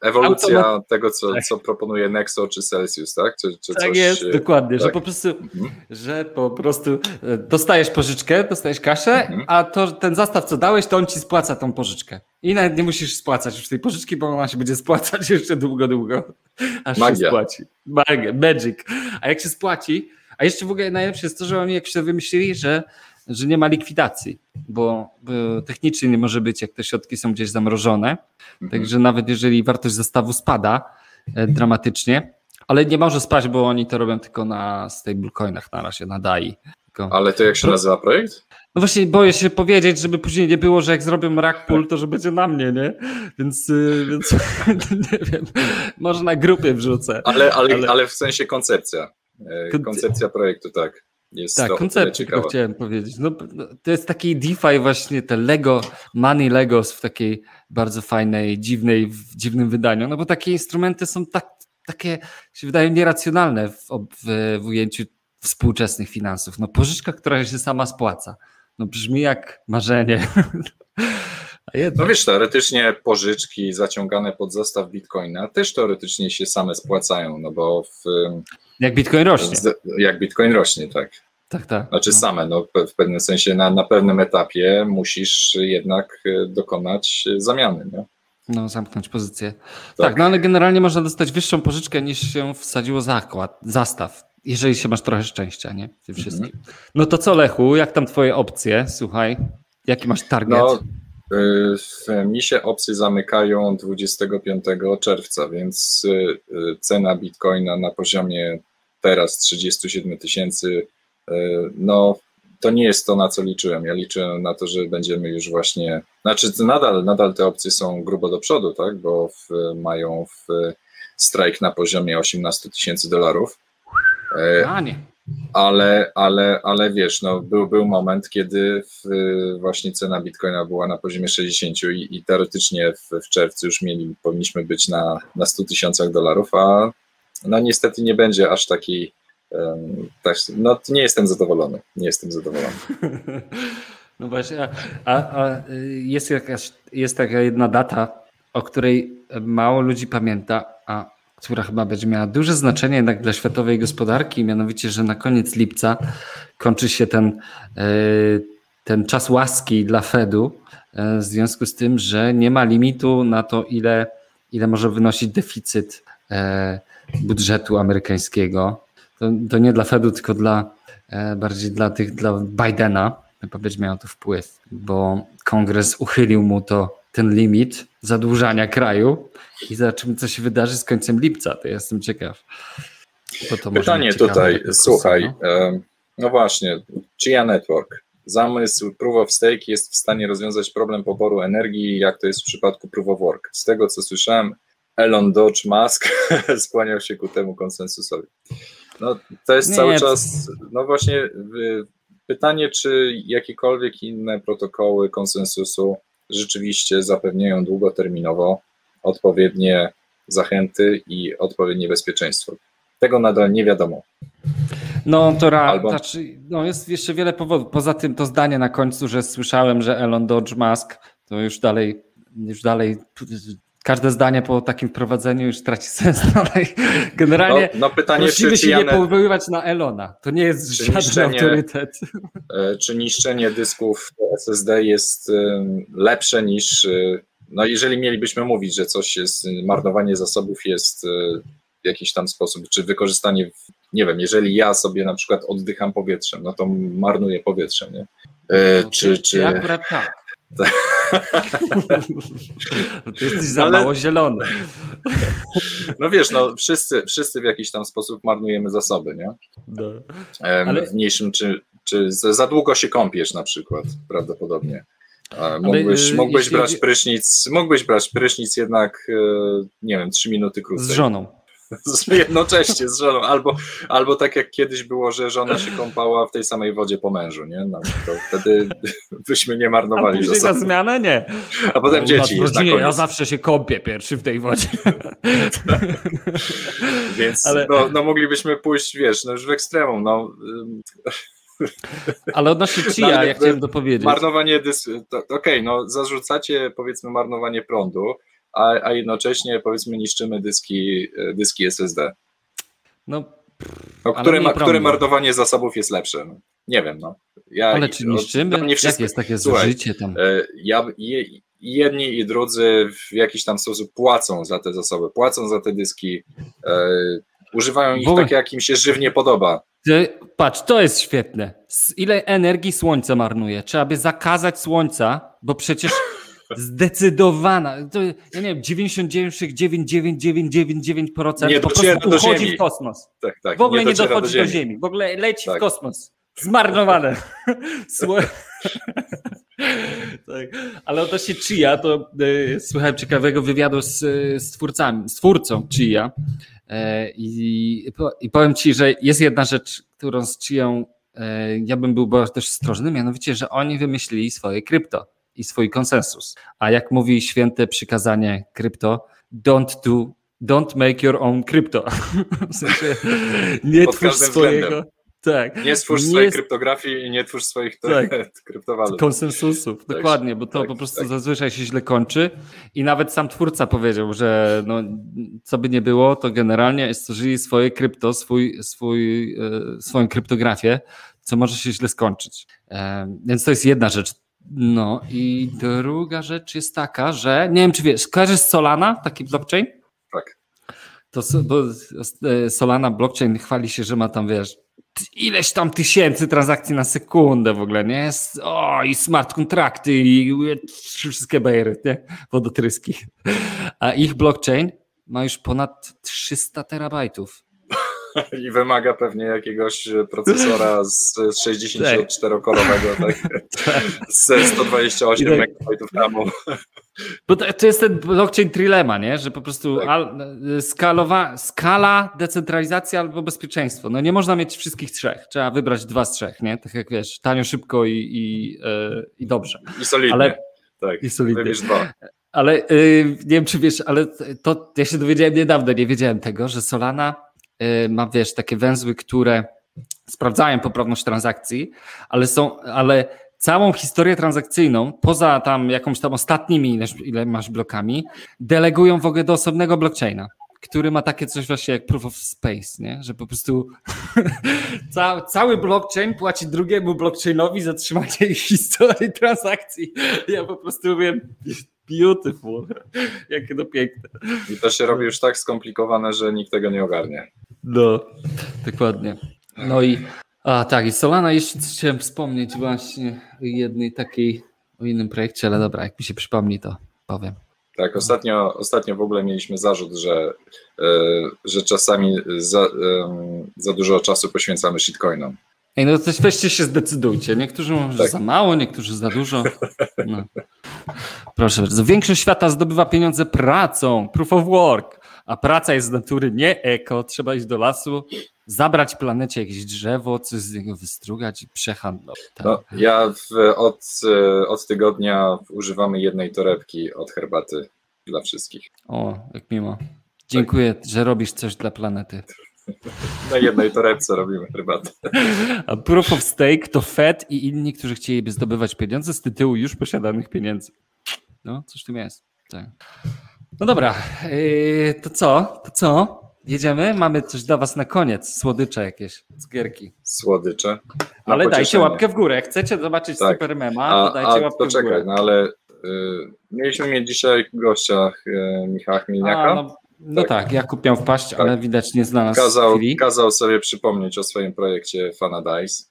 ewolucja Automat... tego, co, tak. co proponuje Nexo czy Celsius, tak? Czy, czy tak coś, jest, dokładnie, tak? że po prostu, mhm. że po prostu e, dostajesz pożyczkę, dostajesz kaszę, mhm. a to, ten zastaw, co dałeś, to on ci spłaca tą pożyczkę. I nawet nie musisz spłacać już tej pożyczki, bo ona się będzie spłacać jeszcze długo, długo, aż Magia. się spłaci. Magia, magic. A jak się spłaci, a jeszcze w ogóle najlepsze jest to, że oni jak się wymyślili, że że nie ma likwidacji, bo, technicznie nie może być, jak te środki są gdzieś zamrożone. Mhm. Także nawet jeżeli wartość zestawu spada e, dramatycznie, ale nie może spaść, bo oni to robią tylko na stablecoinach na razie, na DAI. Tylko- Ale to jak się nazywa projekt? No właśnie boję się powiedzieć, żeby później nie było, że jak zrobią rak pól, to że będzie na mnie, nie? Więc, y, więc nie wiem, może na grupie wrzucę. Ale, ale, Ale- ale w sensie koncepcja. E, Kon- Koncepcja projektu, tak. Jest Tak, tylko ciekawa. chciałem powiedzieć. No, no, to jest taki DeFi właśnie, te Lego, Money Legos w takiej bardzo fajnej, dziwnej, w dziwnym wydaniu, no bo takie instrumenty są tak, takie, się wydają nieracjonalne w, w, w ujęciu współczesnych finansów. No pożyczka, która się sama spłaca. No brzmi jak marzenie. Jednak, No wiesz, teoretycznie pożyczki zaciągane pod zastaw bitcoina też teoretycznie się same spłacają, no bo w, jak Bitcoin rośnie. z, jak bitcoin rośnie, tak. Tak, tak. Znaczy no. same, no w pewnym sensie na, na pewnym etapie musisz jednak e, dokonać e, zamiany, nie? No, zamknąć pozycję. Tak. Tak. no ale generalnie można dostać wyższą pożyczkę niż się wsadziło zakład, zastaw, jeżeli się masz trochę szczęścia, nie? W tym wszystkim. No to co, Lechu, jak tam twoje opcje? Słuchaj, jaki masz target? No, w mi się opcje zamykają 25 czerwca, więc y, y, cena bitcoina na poziomie teraz 37 tysięcy, y, no to nie jest to, na co liczyłem. Ja liczyłem na to, że będziemy już właśnie, znaczy nadal, nadal te opcje są grubo do przodu, tak, bo w, mają w strajk na poziomie 18 tysięcy dolarów. Y, A nie. Ale, ale, ale wiesz, no, był, był moment, kiedy w, właśnie cena bitcoina była na poziomie 60 i, i teoretycznie w, w czerwcu już mieli, powinniśmy być na, na 100 tysiącach dolarów, a no niestety nie będzie aż taki, um, tak, no nie jestem zadowolony, nie jestem zadowolony. No właśnie, a, a, a jest, jakaś, jest taka jedna data, o której mało ludzi pamięta, a która chyba będzie miała duże znaczenie jednak dla światowej gospodarki, mianowicie, że na koniec lipca kończy się ten, y, ten czas łaski dla Fedu, y, w związku z tym, że nie ma limitu na to, ile, ile może wynosić deficyt y, budżetu amerykańskiego. To, to nie dla Fedu, tylko dla e, bardziej dla tych, dla Bidena będzie miało to wpływ, bo kongres uchylił mu to ten limit zadłużania kraju i zobaczymy, co się wydarzy z końcem lipca. To ja jestem ciekaw. To Pytanie ciekawe tutaj, kursu, słuchaj, no. no właśnie, Chia Network. Zamysł Proof of Stake jest w stanie rozwiązać problem poboru energii, jak to jest w przypadku Proof of Work. Z tego, co słyszałem, Elon Dodge Musk skłaniał się ku temu konsensusowi. No, to jest Nie, cały to- czas, no właśnie, pytanie, czy jakiekolwiek inne protokoły konsensusu rzeczywiście zapewniają długoterminowo odpowiednie zachęty i odpowiednie bezpieczeństwo. Tego nadal nie wiadomo. No to ra, Albo- znaczy, no jest jeszcze wiele powodów. Poza tym to zdanie na końcu, że słyszałem, że Elon Dodge Musk, to już dalej, już dalej każde zdanie po takim wprowadzeniu już traci sens. Ale generalnie No, no pytanie, prosimy czy, się czy, nie powoływać na Elona. To nie jest żaden autorytet. e, czy niszczenie dysków SSD jest em, lepsze niż, e, no jeżeli mielibyśmy mówić, że coś jest, marnowanie zasobów jest e, w jakiś tam sposób, czy wykorzystanie, nie wiem, jeżeli ja sobie na przykład oddycham powietrzem, no to marnuję powietrze, nie? E, No, czy, czy, ty akurat tak. No Ty jesteś za Ale- mało zielony. no wiesz, no wszyscy, wszyscy w jakiś tam sposób marnujemy zasoby, nie? No. Ale- w mniejszym, czy, czy za, długo się kąpiesz na przykład, prawdopodobnie. Mógłbyś, y, mógłbyś jeśli brać prysznic, mógłbyś brać prysznic jednak, e, nie wiem, trzy minuty Z krócej. żoną. Jednocześnie z żoną, albo, albo tak jak kiedyś było, że żona się kąpała w tej samej wodzie po mężu, nie? No, to wtedy byśmy nie A marnowali później na zmianę nie. A potem nas dzieci na rodzinie ja zawsze się kąpię pierwszy w tej wodzie. Więc Ale- no, no moglibyśmy pójść, wiesz, no już w ekstremum, no. Ale odnośnie No, Chia, ale ja chciałem dopowiedzieć. Marnowanie dys... Okej, no zarzucacie powiedzmy marnowanie prądu, a, a jednocześnie powiedzmy niszczymy dyski, e, dyski SSD. No, No, które, ma, które marnowanie zasobów jest lepsze? No, nie wiem, no. Ja, ale czy niszczymy? mnie Jak wszystko- jest takie Słuchaj, zużycie tam? e, Ja, je, jedni i drudzy w jakiś tam sposób płacą za te zasoby, płacą za te dyski, e, używają ich tak, jak im się żywnie podoba. Ty, patrz, to jest świetne. Z ile energii słońce marnuje? Trzeba by zakazać słońca, bo przecież zdecydowana, to, ja nie wiem, 99,99999% Nie po prostu do uchodzi Ziemi. w kosmos. Tak, tak. W ogóle nie, dociera dochodzi do ziemi. W ogóle leci Tak. w kosmos. Zmarnowane. Tak. Ale odnośnie Chia, to y, słuchałem ciekawego wywiadu z, z twórcami, z twórcą Chia e, i, i powiem ci, że jest jedna rzecz, którą z Chią e, ja bym był bardzo też ostrożny, mianowicie, że oni wymyślili swoje krypto i swój konsensus. A jak mówi święte przykazanie krypto, don't do, don't make your own crypto. W sensie nie Pod twórz swojego. względem. Tak. Nie stwórz Nie swojej jest- kryptografii i nie twórz swoich Tak. kryptowalut. konsensusów, Tak, dokładnie, bo to tak, po prostu tak. zazwyczaj się źle kończy i nawet sam twórca powiedział, że no, co by nie było, to generalnie stworzyli swoje krypto, swój, swój, e, swoją kryptografię, co może się źle skończyć. E, Więc to jest jedna rzecz. No i druga rzecz jest taka, że nie wiem, czy wiesz, kojarzysz Solana, taki blockchain? Tak. To e, Solana blockchain chwali się, że ma tam, wiesz, ileś tam tysięcy transakcji na sekundę w ogóle, nie? O, i smart kontrakty, i wszystkie bajery, nie? Wodotryski. A ich blockchain ma już ponad 300 terabajtów. I wymaga pewnie jakiegoś procesora z 64-korowego, tak? Z 128 I tak- MB RAMu. Bo to, jest ten blockchain trilema, nie? Że po prostu Tak. al, skalowa, skala, decentralizacja albo bezpieczeństwo. No nie można mieć wszystkich trzech. Trzeba wybrać dwa z trzech, nie? Tak jak wiesz, tanio, szybko i, i, e, i dobrze. I solidnie. Ale- tak. i solidnie. Wybierz dwa. Ale y, nie wiem, czy wiesz, ale to ja się dowiedziałem niedawno, nie wiedziałem tego, że Solana ma, wiesz, takie węzły, które sprawdzają poprawność transakcji, ale są, ale całą historię transakcyjną, poza tam jakąś tam ostatnimi, ile, ile masz blokami, delegują w ogóle do osobnego blockchaina, który ma takie coś właśnie jak proof of space, nie? że po prostu ca, cały blockchain płaci drugiemu blockchainowi za trzymanie historii transakcji. Ja po prostu wiem, beautiful, jakie to piękne. I to się robi już tak skomplikowane, że nikt tego nie ogarnie. No, dokładnie. No i a tak, i Solana jeszcze coś chciałem wspomnieć właśnie o jednej takiej, o innym projekcie, ale dobra, jak mi się przypomni, to powiem. Tak, ostatnio, ostatnio w ogóle mieliśmy zarzut, że, e, że czasami za, za dużo czasu poświęcamy shitcoinom. Ej, no to weźcie się zdecydujcie. Niektórzy mówią, że Tak. za mało, niektórzy za dużo. No. Proszę bardzo. Większość świata zdobywa pieniądze pracą, proof of work, a praca jest z natury nie eko. Trzeba iść do lasu, zabrać planecie jakieś drzewo, coś z niego wystrugać i przehandlować. Tak. No, ja w, od, e, od tygodnia używamy jednej torebki od herbaty dla wszystkich. O, jak miło. Dziękuję, że robisz coś dla planety. Na jednej torebce robimy herbatę. A proof of stake to Fed i inni, którzy chcieliby zdobywać pieniądze z tytułu już posiadanych pieniędzy. No, coś w tym jest. Tak. No dobra, yy, to co? To co? Jedziemy? Mamy coś dla was na koniec. Słodycze jakieś, cukierki. Słodycze. Ale dajcie pocieszenie. łapkę w górę. Chcecie zobaczyć Tak. super mema, A, to dajcie a łapkę to w górę. czekaj, no ale y, mieliśmy mieć dzisiaj gościa y, Michała Chmielniaka. A, no, no tak. Jakub miał wpaść, ale widać nie znalazł Kazał, chwili. kazał sobie przypomnieć o swoim projekcie Fanadice.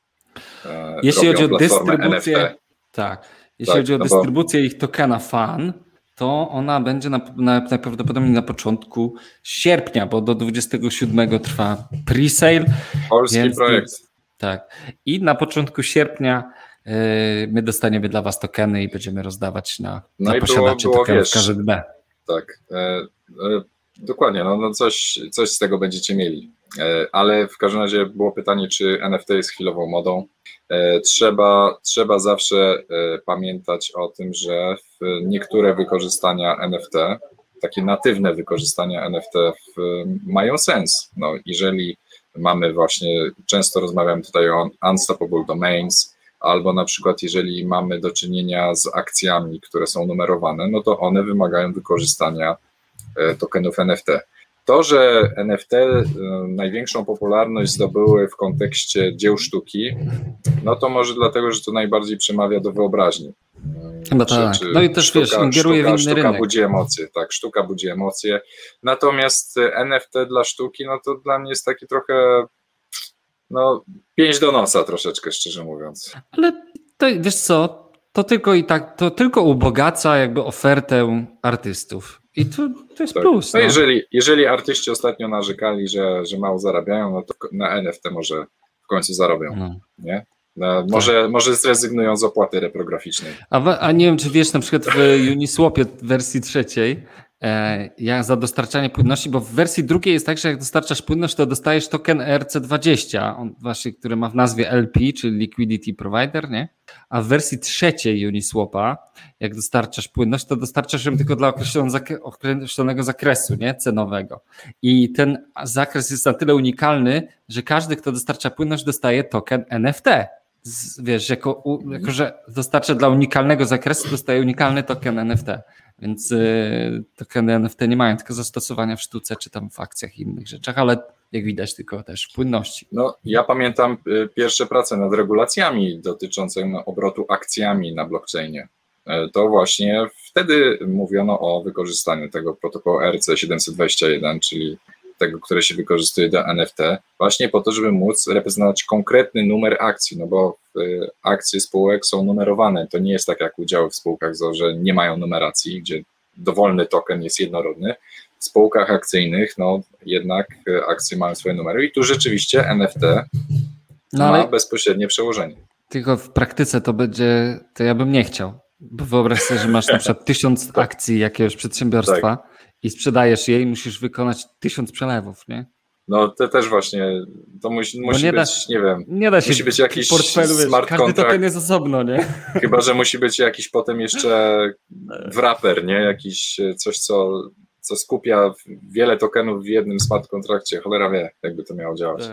E, Jeśli chodzi o dystrybucję, NFT. tak. Jeśli Tak, chodzi o no bo- dystrybucję ich tokena FAN, to ona będzie na, na, najprawdopodobniej na początku sierpnia, bo do 27 trwa pre-sale. Polski projekt. Tak. I na początku sierpnia yy, my dostaniemy dla Was tokeny i będziemy rozdawać na, No na i posiadaczy było, tokenów wiesz, KZB. Tak. E, e, dokładnie, no, no coś, coś z tego będziecie mieli. E, ale w każdym razie było pytanie, czy NFT jest chwilową modą. E, trzeba, trzeba zawsze e, pamiętać o tym, że niektóre wykorzystania NFT, takie natywne wykorzystania NFT mają sens. No, jeżeli mamy właśnie, często rozmawiam tutaj o unstoppable domains, albo na przykład jeżeli mamy do czynienia z akcjami, które są numerowane, no to one wymagają wykorzystania tokenów NFT. To, że NFT e, największą popularność zdobyły w kontekście dzieł sztuki, no to może dlatego, że to najbardziej przemawia do wyobraźni. Chyba tak. No i też, wiesz, ingeruje w inny sztuka rynek. budzi emocje, tak, sztuka budzi emocje. Natomiast e, NFT dla sztuki, no to dla mnie jest taki trochę, no, pięć do nosa troszeczkę, szczerze mówiąc. Ale to, wiesz co, to tylko i tak, to tylko ubogaca jakby ofertę artystów. I to, to jest Tak. plus. No No. jeżeli, jeżeli artyści ostatnio narzekali, że, że mało zarabiają, no to na NFT może w końcu zarobią, No. nie? No, może, może zrezygnują z opłaty reprograficznej. A, a nie wiem, czy wiesz, na przykład w Uniswapie wersji trzeciej, ja za dostarczanie płynności, bo w wersji drugiej jest tak, że jak dostarczasz płynność, to dostajesz token ERC20, on właśnie, który ma w nazwie LP, czyli Liquidity Provider, nie? A w wersji trzeciej Uniswapa, jak dostarczasz płynność, to dostarczasz ją tylko dla określonego, zakre- określonego zakresu, nie? Cenowego. I ten zakres jest na tyle unikalny, że każdy, kto dostarcza płynność, dostaje token NFT. Z, wiesz, jako, jako, że dostarcza dla unikalnego zakresu, dostaje unikalny token NFT. Więc y, tokeny NFT nie mają tylko zastosowania w sztuce czy tam w akcjach i innych rzeczach, ale jak widać, tylko też płynności. No, ja pamiętam y, pierwsze prace nad regulacjami dotyczącymi obrotu akcjami na blockchainie. E, To właśnie wtedy mówiono o wykorzystaniu tego protokołu RC721, czyli tego, które się wykorzystuje do NFT, właśnie po to, żeby móc reprezentować konkretny numer akcji, no bo y, akcje spółek są numerowane. To nie jest tak jak udziały w spółkach, że nie mają numeracji, gdzie dowolny token jest jednorodny. W spółkach akcyjnych, no jednak y, akcje mają swoje numery i tu rzeczywiście NFT No ma bezpośrednie przełożenie. tylko w praktyce to będzie, to ja bym nie chciał. Bo wyobraź sobie, że masz na przykład tysiąc akcji jakiegoś przedsiębiorstwa i sprzedajesz je i musisz wykonać tysiąc przelewów, nie? No to też właśnie, to musi, musi nie da- być, nie wiem, Nie da się Musi być jakiś portfelu, smart każdy contract. token jest osobno, nie? chyba, że musi być jakiś potem jeszcze wrapper, nie? Jakiś e, coś, co, co skupia wiele tokenów w jednym smart kontrakcie. Cholera wie, jakby to miało działać.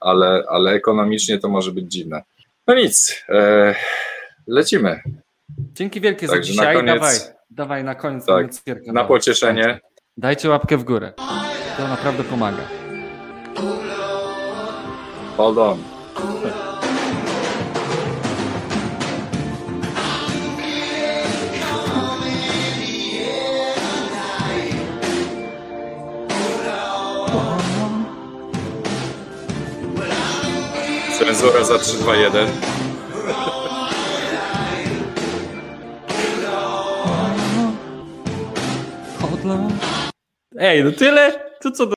Ale, ale ekonomicznie to może być dziwne. No nic, e, lecimy. Dzięki wielkie za Także na dzisiaj. koniec- Dawaj, dawaj na koniec Tak. Na pocieszenie. Dajcie łapkę w górę. To naprawdę pomaga. Hold on. Cenzura za 3, 2, 1. Ej, no tyle? To co do